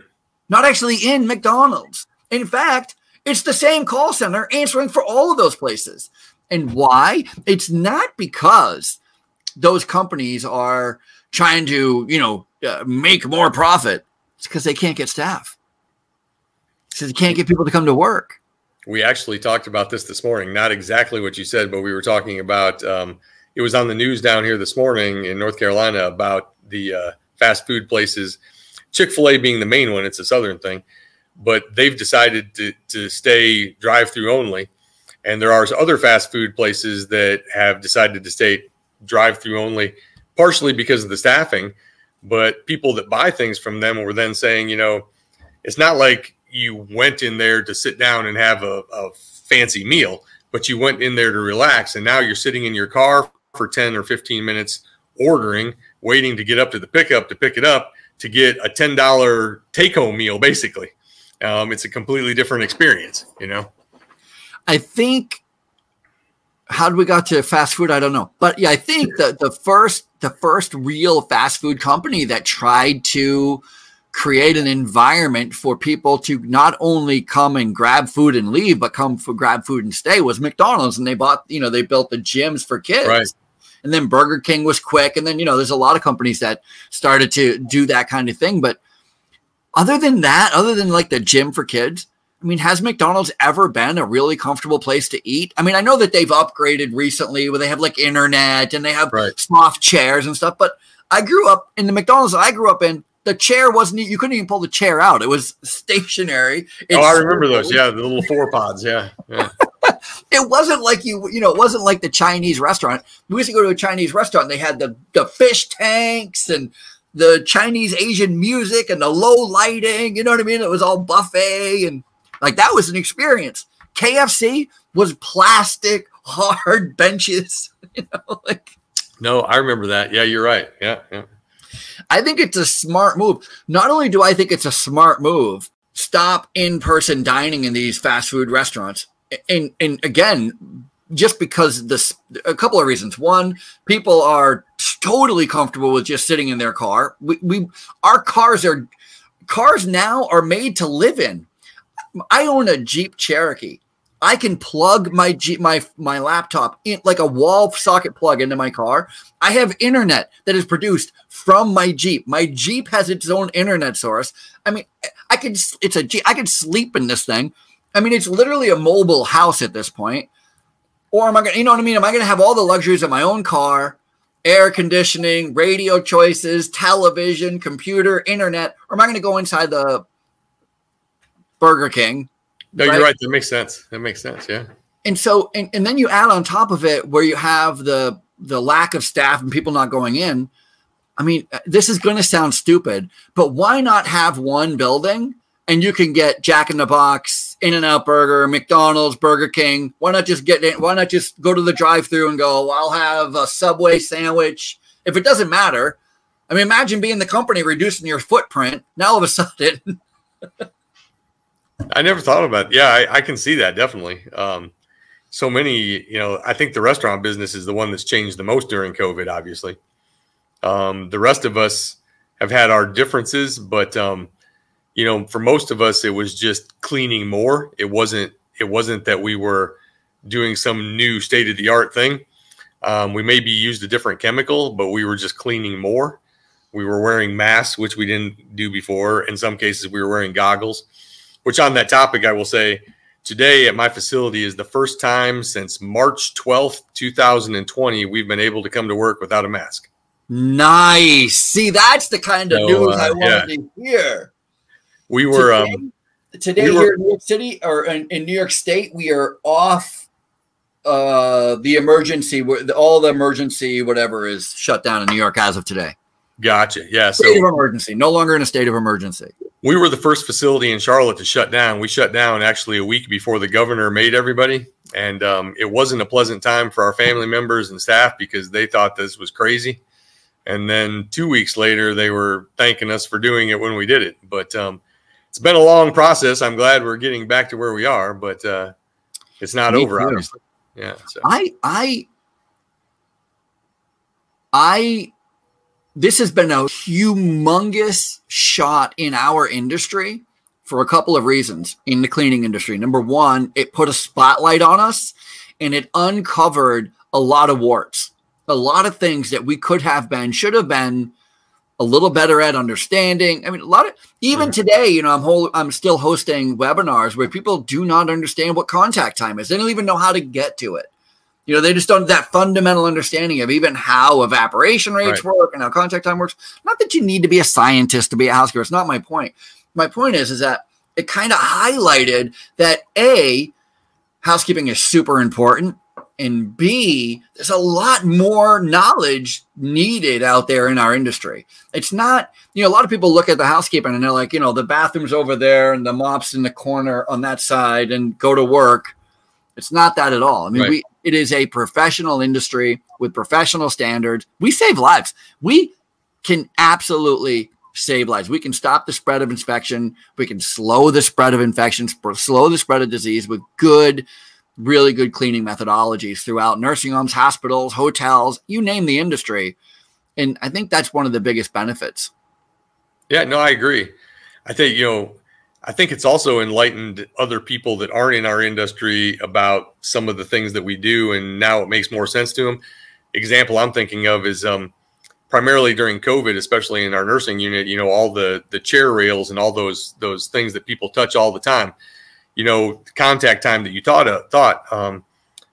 not actually in McDonald's. In fact, it's the same call center answering for all of those places. And why? It's not because those companies are trying to, you know, uh, make more profit. It's because they can't get staff. Because they can't get people to come to work. We actually talked about this this morning. Not exactly what you said, but we were talking about. Um, it was on the news down here this morning in North Carolina about the uh, fast food places. Chick Fil A being the main one. It's a southern thing, but they've decided to to stay drive through only. And there are other fast food places that have decided to stay drive through only, partially because of the staffing. But people that buy things from them were then saying, you know, it's not like you went in there to sit down and have a, a fancy meal, but you went in there to relax. And now you're sitting in your car for 10 or 15 minutes ordering, waiting to get up to the pickup to pick it up to get a $10 take home meal, basically. Um, it's a completely different experience, you know? I think how did we got to fast food? I don't know. But yeah, I think the the first the first real fast food company that tried to create an environment for people to not only come and grab food and leave, but come for grab food and stay was McDonald's. And they bought, you know, they built the gyms for kids. Right. And then Burger King was quick. And then, you know, there's a lot of companies that started to do that kind of thing. But other than that, other than like the gym for kids, I mean, has McDonald's ever been a really comfortable place to eat? I mean, I know that they've upgraded recently where they have like internet and they have right. soft chairs and stuff, but I grew up in the McDonald's I grew up in. The chair wasn't, you couldn't even pull the chair out. It was stationary. It's oh, I remember those. Yeah. The little four pods. Yeah. yeah. it wasn't like you, you know, it wasn't like the Chinese restaurant. We used to go to a Chinese restaurant and they had the, the fish tanks and the Chinese Asian music and the low lighting. You know what I mean? It was all buffet and like that was an experience. KFC was plastic, hard benches. You know, like no, I remember that. Yeah, you're right. Yeah, yeah. I think it's a smart move. Not only do I think it's a smart move, stop in-person dining in these fast food restaurants. And and again, just because this a couple of reasons. One, people are totally comfortable with just sitting in their car. We, we our cars are cars now are made to live in. I own a Jeep Cherokee. I can plug my Jeep, my my laptop in like a wall socket plug into my car. I have internet that is produced from my Jeep. My Jeep has its own internet source. I mean, I could it's a Jeep. I could sleep in this thing. I mean, it's literally a mobile house at this point. Or am I to, you know what I mean? Am I to have all the luxuries of my own car, air conditioning, radio choices, television, computer, internet? Or am I to go inside the Burger King. No, right? you're right. That makes sense. That makes sense. Yeah. And so, and, and then you add on top of it where you have the the lack of staff and people not going in. I mean, uh, this is going to sound stupid, but why not have one building and you can get Jack in the Box, In and Out Burger, McDonald's, Burger King. Why not just get in? Why not just go to the drive-through and go? I'll have a Subway sandwich. If it doesn't matter, I mean, imagine being the company reducing your footprint. Now all of a sudden. I never thought about it. Yeah, I, I can see that definitely. Um, so many, you know, I think the restaurant business is the one that's changed the most during COVID, obviously. Um, the rest of us have had our differences, but um, you know, for most of us, it was just cleaning more. It wasn't. It wasn't that we were doing some new state of the art thing. Um, we maybe used a different chemical, but we were just cleaning more. We were wearing masks, which we didn't do before. In some cases, we were wearing goggles. Which, on that topic, I will say today at my facility is the first time since March 12th, 2020, we've been able to come to work without a mask. Nice. See, that's the kind of so, news uh, I wanted yeah. to hear. We were today, um, today we here were, in New York City or in, in, New York State, we are off uh the emergency all the emergency whatever is shut down in New York as of today. Gotcha. Yeah. State of emergency. No longer in a state of emergency. We were the first facility in Charlotte to shut down. We shut down actually a week before the governor made everybody. And um, it wasn't a pleasant time for our family members and staff because they thought this was crazy. And then two weeks later, they were thanking us for doing it when we did it. But um, it's been a long process. I'm glad we're getting back to where we are, but uh, it's not Me over, too. obviously. Yeah. So. I, I, I this has been a humongous shot in our industry for a couple of reasons in the cleaning industry. Number one, it put a spotlight on us and it uncovered a lot of warts, a lot of things that we could have been, should have been a little better at understanding. I mean, a lot of even today, you know, I'm whole, I'm still hosting webinars where people do not understand what contact time is. They don't even know how to get to it. You know, they just don't have that fundamental understanding of even how evaporation rates right. work and how contact time works. Not that you need to be a scientist to be a housekeeper. It's not my point. My point is, is that it kind of highlighted that A, housekeeping is super important. And B, there's a lot more knowledge needed out there in our industry. It's not, you know, a lot of people look at the housekeeping and they're like, you know, the bathroom's over there and the mop's in the corner on that side and go to work. It's not that at all. I mean, right. we it is a professional industry with professional standards. We save lives. We can absolutely save lives. We can stop the spread of infection. We can slow the spread of infections, slow the spread of disease with good, really good cleaning methodologies throughout nursing homes, hospitals, hotels, you name the industry. And I think that's one of the biggest benefits. Yeah, no, I agree. I think, you know, I think it's also enlightened other people that aren't in our industry about some of the things that we do, and now it makes more sense to them. Example I'm thinking of is um, primarily during COVID, especially in our nursing unit. You know, all the the chair rails and all those those things that people touch all the time. You know, contact time that you thought uh, thought um,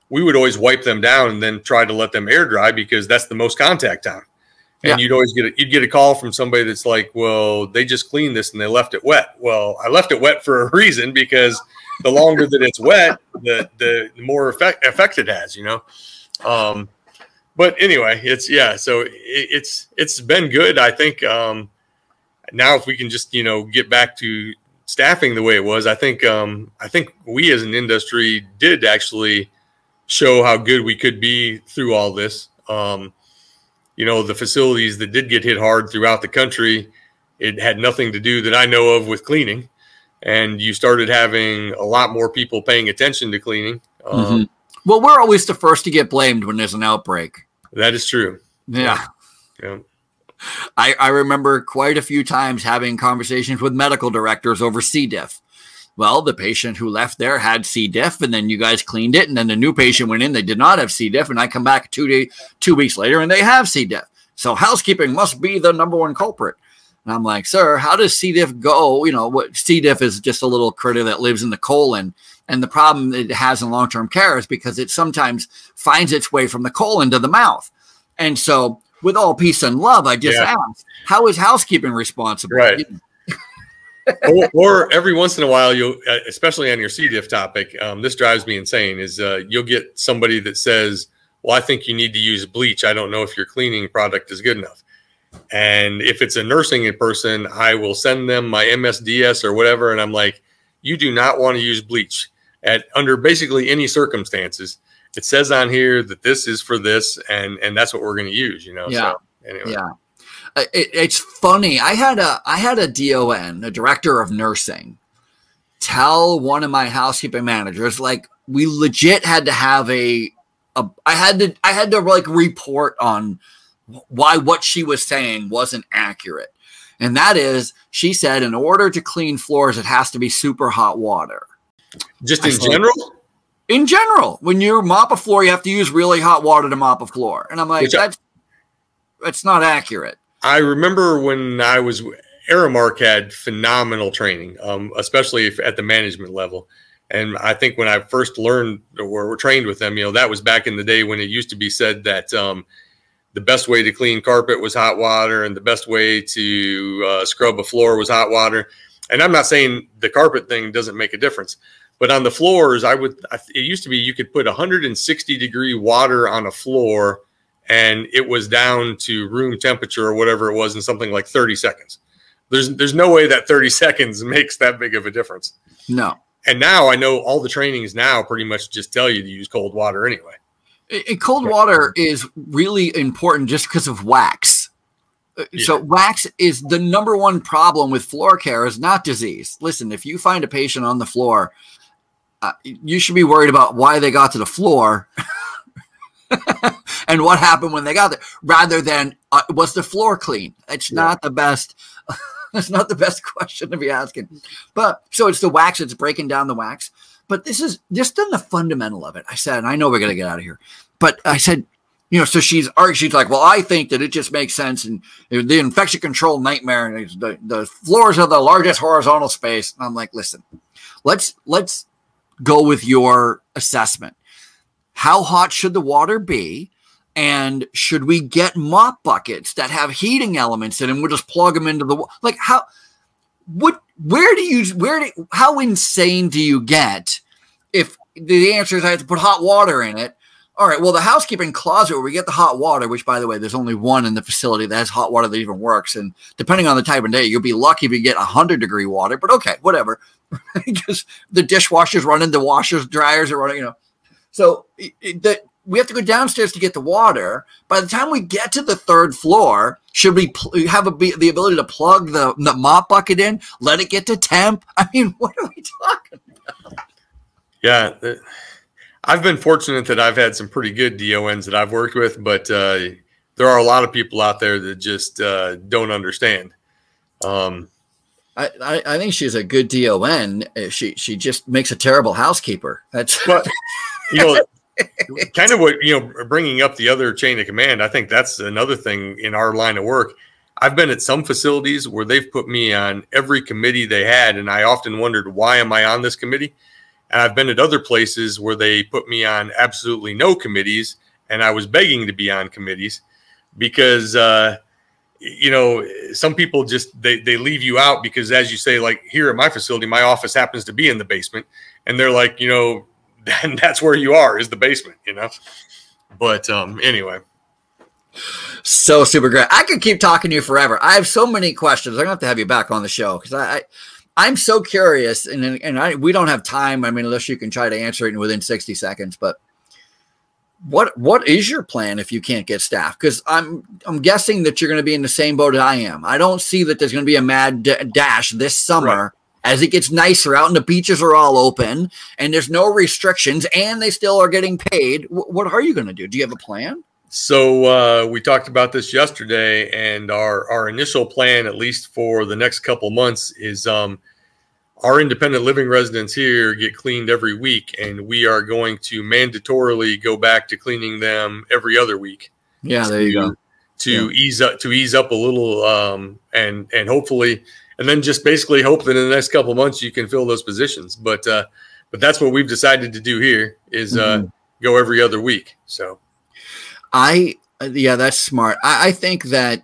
we would always wipe them down and then try to let them air dry because that's the most contact time and yeah. you'd always get a, you'd get a call from somebody that's like, "Well, they just cleaned this and they left it wet." Well, I left it wet for a reason because the longer that it's wet, the the more effect effect it has, you know. Um, but anyway, it's yeah. So it, it's it's been good. I think um, now if we can just you know get back to staffing the way it was, I think um, I think we as an industry did actually show how good we could be through all this. Um, you know, the facilities that did get hit hard throughout the country, it had nothing to do that I know of with cleaning. And you started having a lot more people paying attention to cleaning. Um, mm-hmm. well, we're always the first to get blamed when there's an outbreak. That is true. Yeah. yeah. I, I remember quite a few times having conversations with medical directors over C. diff. Well, the patient who left there had C. diff, and then you guys cleaned it, and then the new patient went in. They did not have C. diff, and I come back two day, two weeks later, and they have C. diff. So housekeeping must be the number one culprit. And I'm like, sir, how does C. diff go? You know, what C. diff is just a little critter that lives in the colon. And the problem it has in long term care is because it sometimes finds its way from the colon to the mouth. And so, with all peace and love, I just yeah. asked, how is housekeeping responsible? Right or, or, every once in a while, you'll, uh, especially on your C. diff topic, um, this drives me insane. Is uh, you'll get somebody that says, "Well, I think you need to use bleach. I don't know if your cleaning product is good enough." And if it's a nursing person, I will send them my MSDS or whatever, and I'm like, "You do not want to use bleach at under basically any circumstances." It says on here that this is for this, and and that's what we're going to use. You know. Yeah. So, anyway. Yeah it, it's funny. I had a I had a DON, a director of nursing, tell one of my housekeeping managers like we legit had to have a, a I had to I had to like report on why what she was saying wasn't accurate. And that is, she said, in order to clean floors, it has to be super hot water. Just in general? In general, when you mop a floor, you have to use really hot water to mop a floor. And I'm like, Which that's I, that's not accurate. I remember when I was Aramark had phenomenal training, um, especially if at the management level. And I think when I first learned or were trained with them, you know, that was back in the day when it used to be said that um, the best way to clean carpet was hot water and the best way to uh, scrub a floor was hot water. And I'm not saying the carpet thing doesn't make a difference, but on the floors, I would, it used to be you could put 160 degree water on a floor and it was down to room temperature or whatever it was in something like 30 seconds. There's, there's no way that 30 seconds makes that big of a difference. No. And now I know all the trainings now pretty much just tell you to use cold water anyway. And cold water is really important just because of wax. Uh, yeah. So wax is the number one problem with floor care is not disease. Listen, if you find a patient on the floor, uh, you should be worried about why they got to the floor and what happened when they got there, rather than uh, was the floor clean? It's yeah. not the best. That's not the best question to be asking. But so it's the wax, it's breaking down the wax. But this is just on the fundamental of it. I said, I know we're gonna get out of here. But I said, you know, so she's she's like, well, I think that it just makes sense, and the infection control nightmare, and the, the floors are the largest horizontal space. And I'm like, listen, let's let's go with your assessment. How hot should the water be? And should we get mop buckets that have heating elements in them? We'll just plug them into the like how what where do you where do how insane do you get if the answer is I have to put hot water in it? All right, well, the housekeeping closet where we get the hot water, which by the way, there's only one in the facility that has hot water that even works. And depending on the type of day, you'll be lucky if you get 100 degree water, but okay, whatever. because the dishwasher's running, the washers, dryers are running, you know. So that we have to go downstairs to get the water. By the time we get to the third floor, should we pl- have a, the ability to plug the, the mop bucket in, let it get to temp? I mean, what are we talking about? Yeah, I've been fortunate that I've had some pretty good DONs that I've worked with, but uh, there are a lot of people out there that just uh, don't understand. Um, I, I, I, think she's a good DON. She she just makes a terrible housekeeper. That's but you know kind of what you know bringing up the other chain of command i think that's another thing in our line of work. I've been at some facilities where they've put me on every committee they had and i often wondered why am i on this committee? And i've been at other places where they put me on absolutely no committees and i was begging to be on committees because uh, you know some people just they, they leave you out because as you say like here at my facility my office happens to be in the basement and they're like you know then that's where you are is the basement, you know. But um, anyway. So super great. I could keep talking to you forever. I have so many questions. I'm gonna have to have you back on the show because I, I am so curious, and and I we don't have time. I mean, unless you can try to answer it within 60 seconds. But what what is your plan if you can't get staff? Because I'm I'm guessing that you're going to be in the same boat as I am. I don't see that there's going to be a mad d- dash this summer as it gets nicer out and the beaches are all open and there's no restrictions and they still are getting paid, what are you going to do? Do you have a plan? So uh, we talked about this yesterday, and our our initial plan, at least for the next couple months, is um, our independent living residents here get cleaned every week, and we are going to mandatorily go back to cleaning them every other week. Yeah, there you go. To yeah. ease up to ease up a little, um, and and hopefully and then just basically hope that in the next couple months you can fill those positions. But uh, but that's what we've decided to do here is uh, mm-hmm. go every other week. So I yeah, that's smart. I, I think that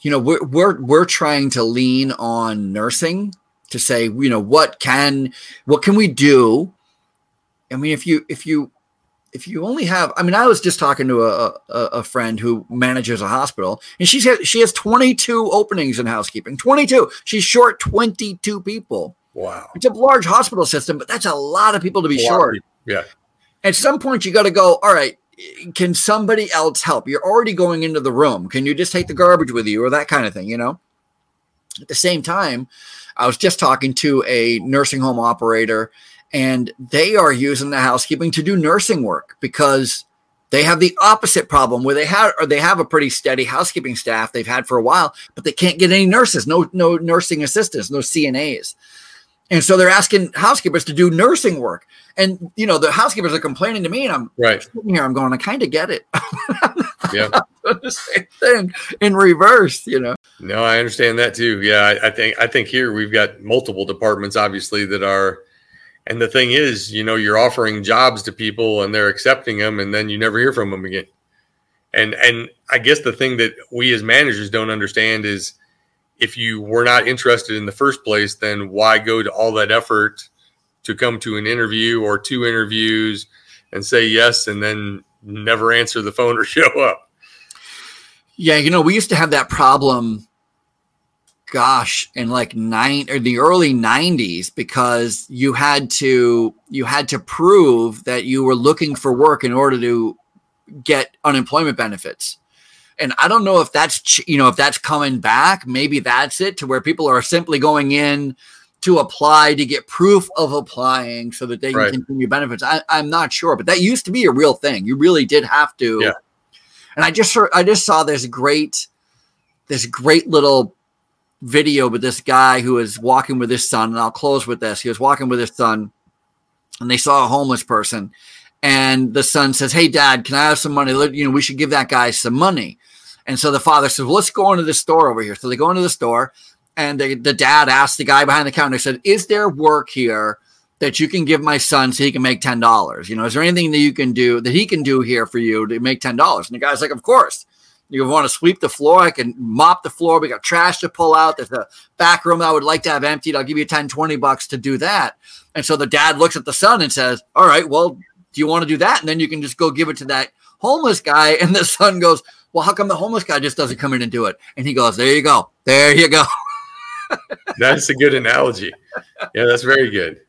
you know we're we're we're trying to lean on nursing to say you know what can what can we do i mean if you if you if you only have, I mean, I was just talking to a, a, a friend who manages a hospital, and she said she has 22 openings in housekeeping. 22. She's short 22 people. Wow. It's a large hospital system, but that's a lot of people to be short. Yeah. At some point, you got to go. All right, can somebody else help? You're already going into the room. Can you just take the garbage with you, or that kind of thing? You know. At the same time, I was just talking to a nursing home operator and they are using the housekeeping to do nursing work because They have the opposite problem where they have or they have a pretty steady housekeeping staff they've had for a while, but they can't get any nurses, no no nursing assistants, no CNAs. And so they're asking housekeepers to do nursing work. And you know, the housekeepers are complaining to me, and I'm right sitting here, I'm going, I kind of get it. yeah. the same thing in reverse, you know. No, I understand that too. Yeah, I, I think I think here we've got multiple departments obviously that are and the thing is, you know, you're offering jobs to people and they're accepting them and then you never hear from them again. And and I guess the thing that we as managers don't understand is if you were not interested in the first place, then why go to all that effort to come to an interview or two interviews and say yes and then never answer the phone or show up? Yeah, you know, we used to have that problem gosh in like nine or the early 90s because you had to you had to prove that you were looking for work in order to get unemployment benefits. And i don't know if that's you know if that's coming back maybe that's it to where people are simply going in to apply to get proof of applying so that they can continue benefits. I, i'm not sure but that used to be a real thing. You really did have to yeah. and i just heard, i just saw this great this great little video with this guy who was walking with his son, and I'll close with this. He was walking with his son, and they saw a homeless person, and the son says, "Hey, Dad, can I have some money? You know, we should give that guy some money." And so the father says, well, "Let's go into the store over here." So they go into the store, and they, the dad asked the guy behind the counter, "said Is there work here?" That you can give my son so he can make ten dollars. You know, is there anything that you can do that he can do here for you to make ten dollars? And the guy's like, "Of course." You want to sweep the floor? I can mop the floor. We got trash to pull out. There's a back room I would like to have emptied. I'll give you 10, 20 bucks to do that. And so the dad looks at the son and says, All right, well, do you want to do that? And then you can just go give it to that homeless guy. And the son goes, Well, how come the homeless guy just doesn't come in and do it? And he goes, There you go. There you go. that's a good analogy. Yeah, that's very good.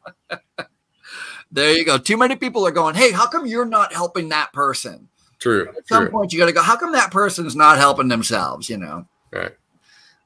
There you go. Too many people are going, Hey, how come you're not helping that person? True. At some true. point, you got to go. How come that person's not helping themselves? You know. Right.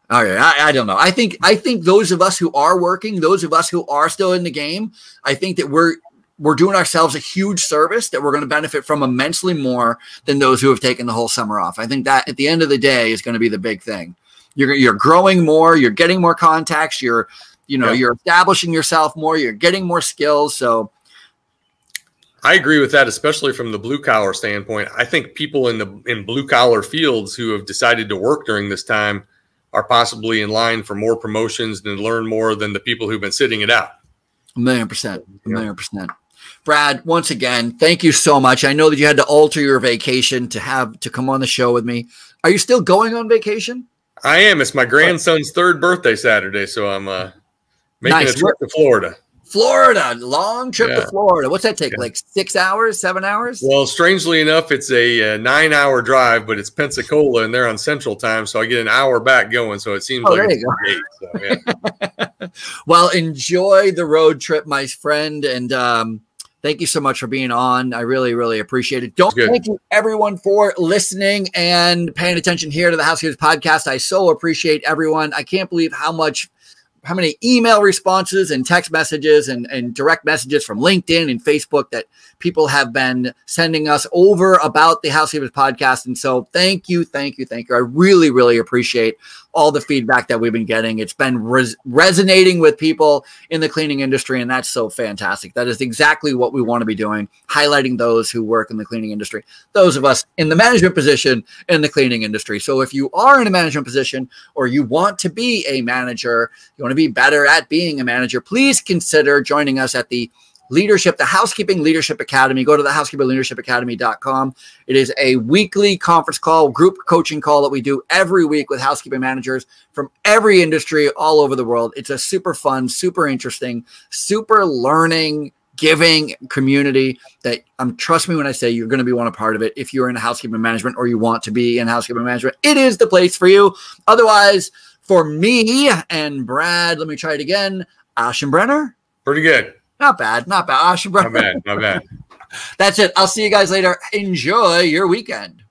Oh, okay, I, I, don't know. I think I think those of us who are working, those of us who are still in the game, I think that we're we're doing ourselves a huge service that we're going to benefit from immensely more than those who have taken the whole summer off. I think that at the end of the day is going to be the big thing. You're you're growing more, you're getting more contacts, you're you know, yeah. you're establishing yourself more, you're getting more skills. So I agree with that, especially from the blue collar standpoint. I think people in the in blue collar fields who have decided to work during this time are possibly in line for more promotions and learn more than the people who've been sitting it out. A million percent. A million percent. Brad, once again, thank you so much. I know that you had to alter your vacation to have to come on the show with me. Are you still going on vacation? I am. It's my grandson's third birthday Saturday, so I'm uh, making nice. a trip to Florida. Florida, long trip yeah. to Florida. What's that take? Yeah. Like six hours, seven hours? Well, strangely enough, it's a, uh, nine hour drive, but it's Pensacola and they're on Central Time. So I get an hour back going. So it seems oh, like so, yeah. well, enjoy the road trip, my friend. And um, thank you so much for being on. I really, really appreciate it. Don't thank you everyone for listening and paying attention here to the House Housekeepers podcast. I so appreciate everyone. I can't believe how much how many email responses and text messages and, and direct messages from LinkedIn and Facebook that people have been sending us over about the Housekeepers podcast. And so thank you, thank you, thank you. I really, really appreciate all the feedback that we've been getting. It's been res- resonating with people in the cleaning industry, and that's so fantastic. That is exactly what we want to be doing, highlighting those who work in the cleaning industry, those of us in the management position in the cleaning industry. So if you are in a management position or you want to be a manager, you want to be better at being a manager, please consider joining us at the leadership, the Housekeeping Leadership Academy. Go to the housekeepingleadershipacademy.com. It is a weekly conference call, group coaching call that we do every week with housekeeping managers from every industry all over the world. It's a super fun, super interesting, super learning, giving community that um trust me when I say you're going to be one a part of it if you're in housekeeping management or you want to be in housekeeping management. It is the place for you. Otherwise, for me and Brad, let me try it again. Ash and Aschenbrenner. Pretty good. Not bad. Not bad. Not bad. Not bad. That's it. I'll see you guys later. Enjoy your weekend.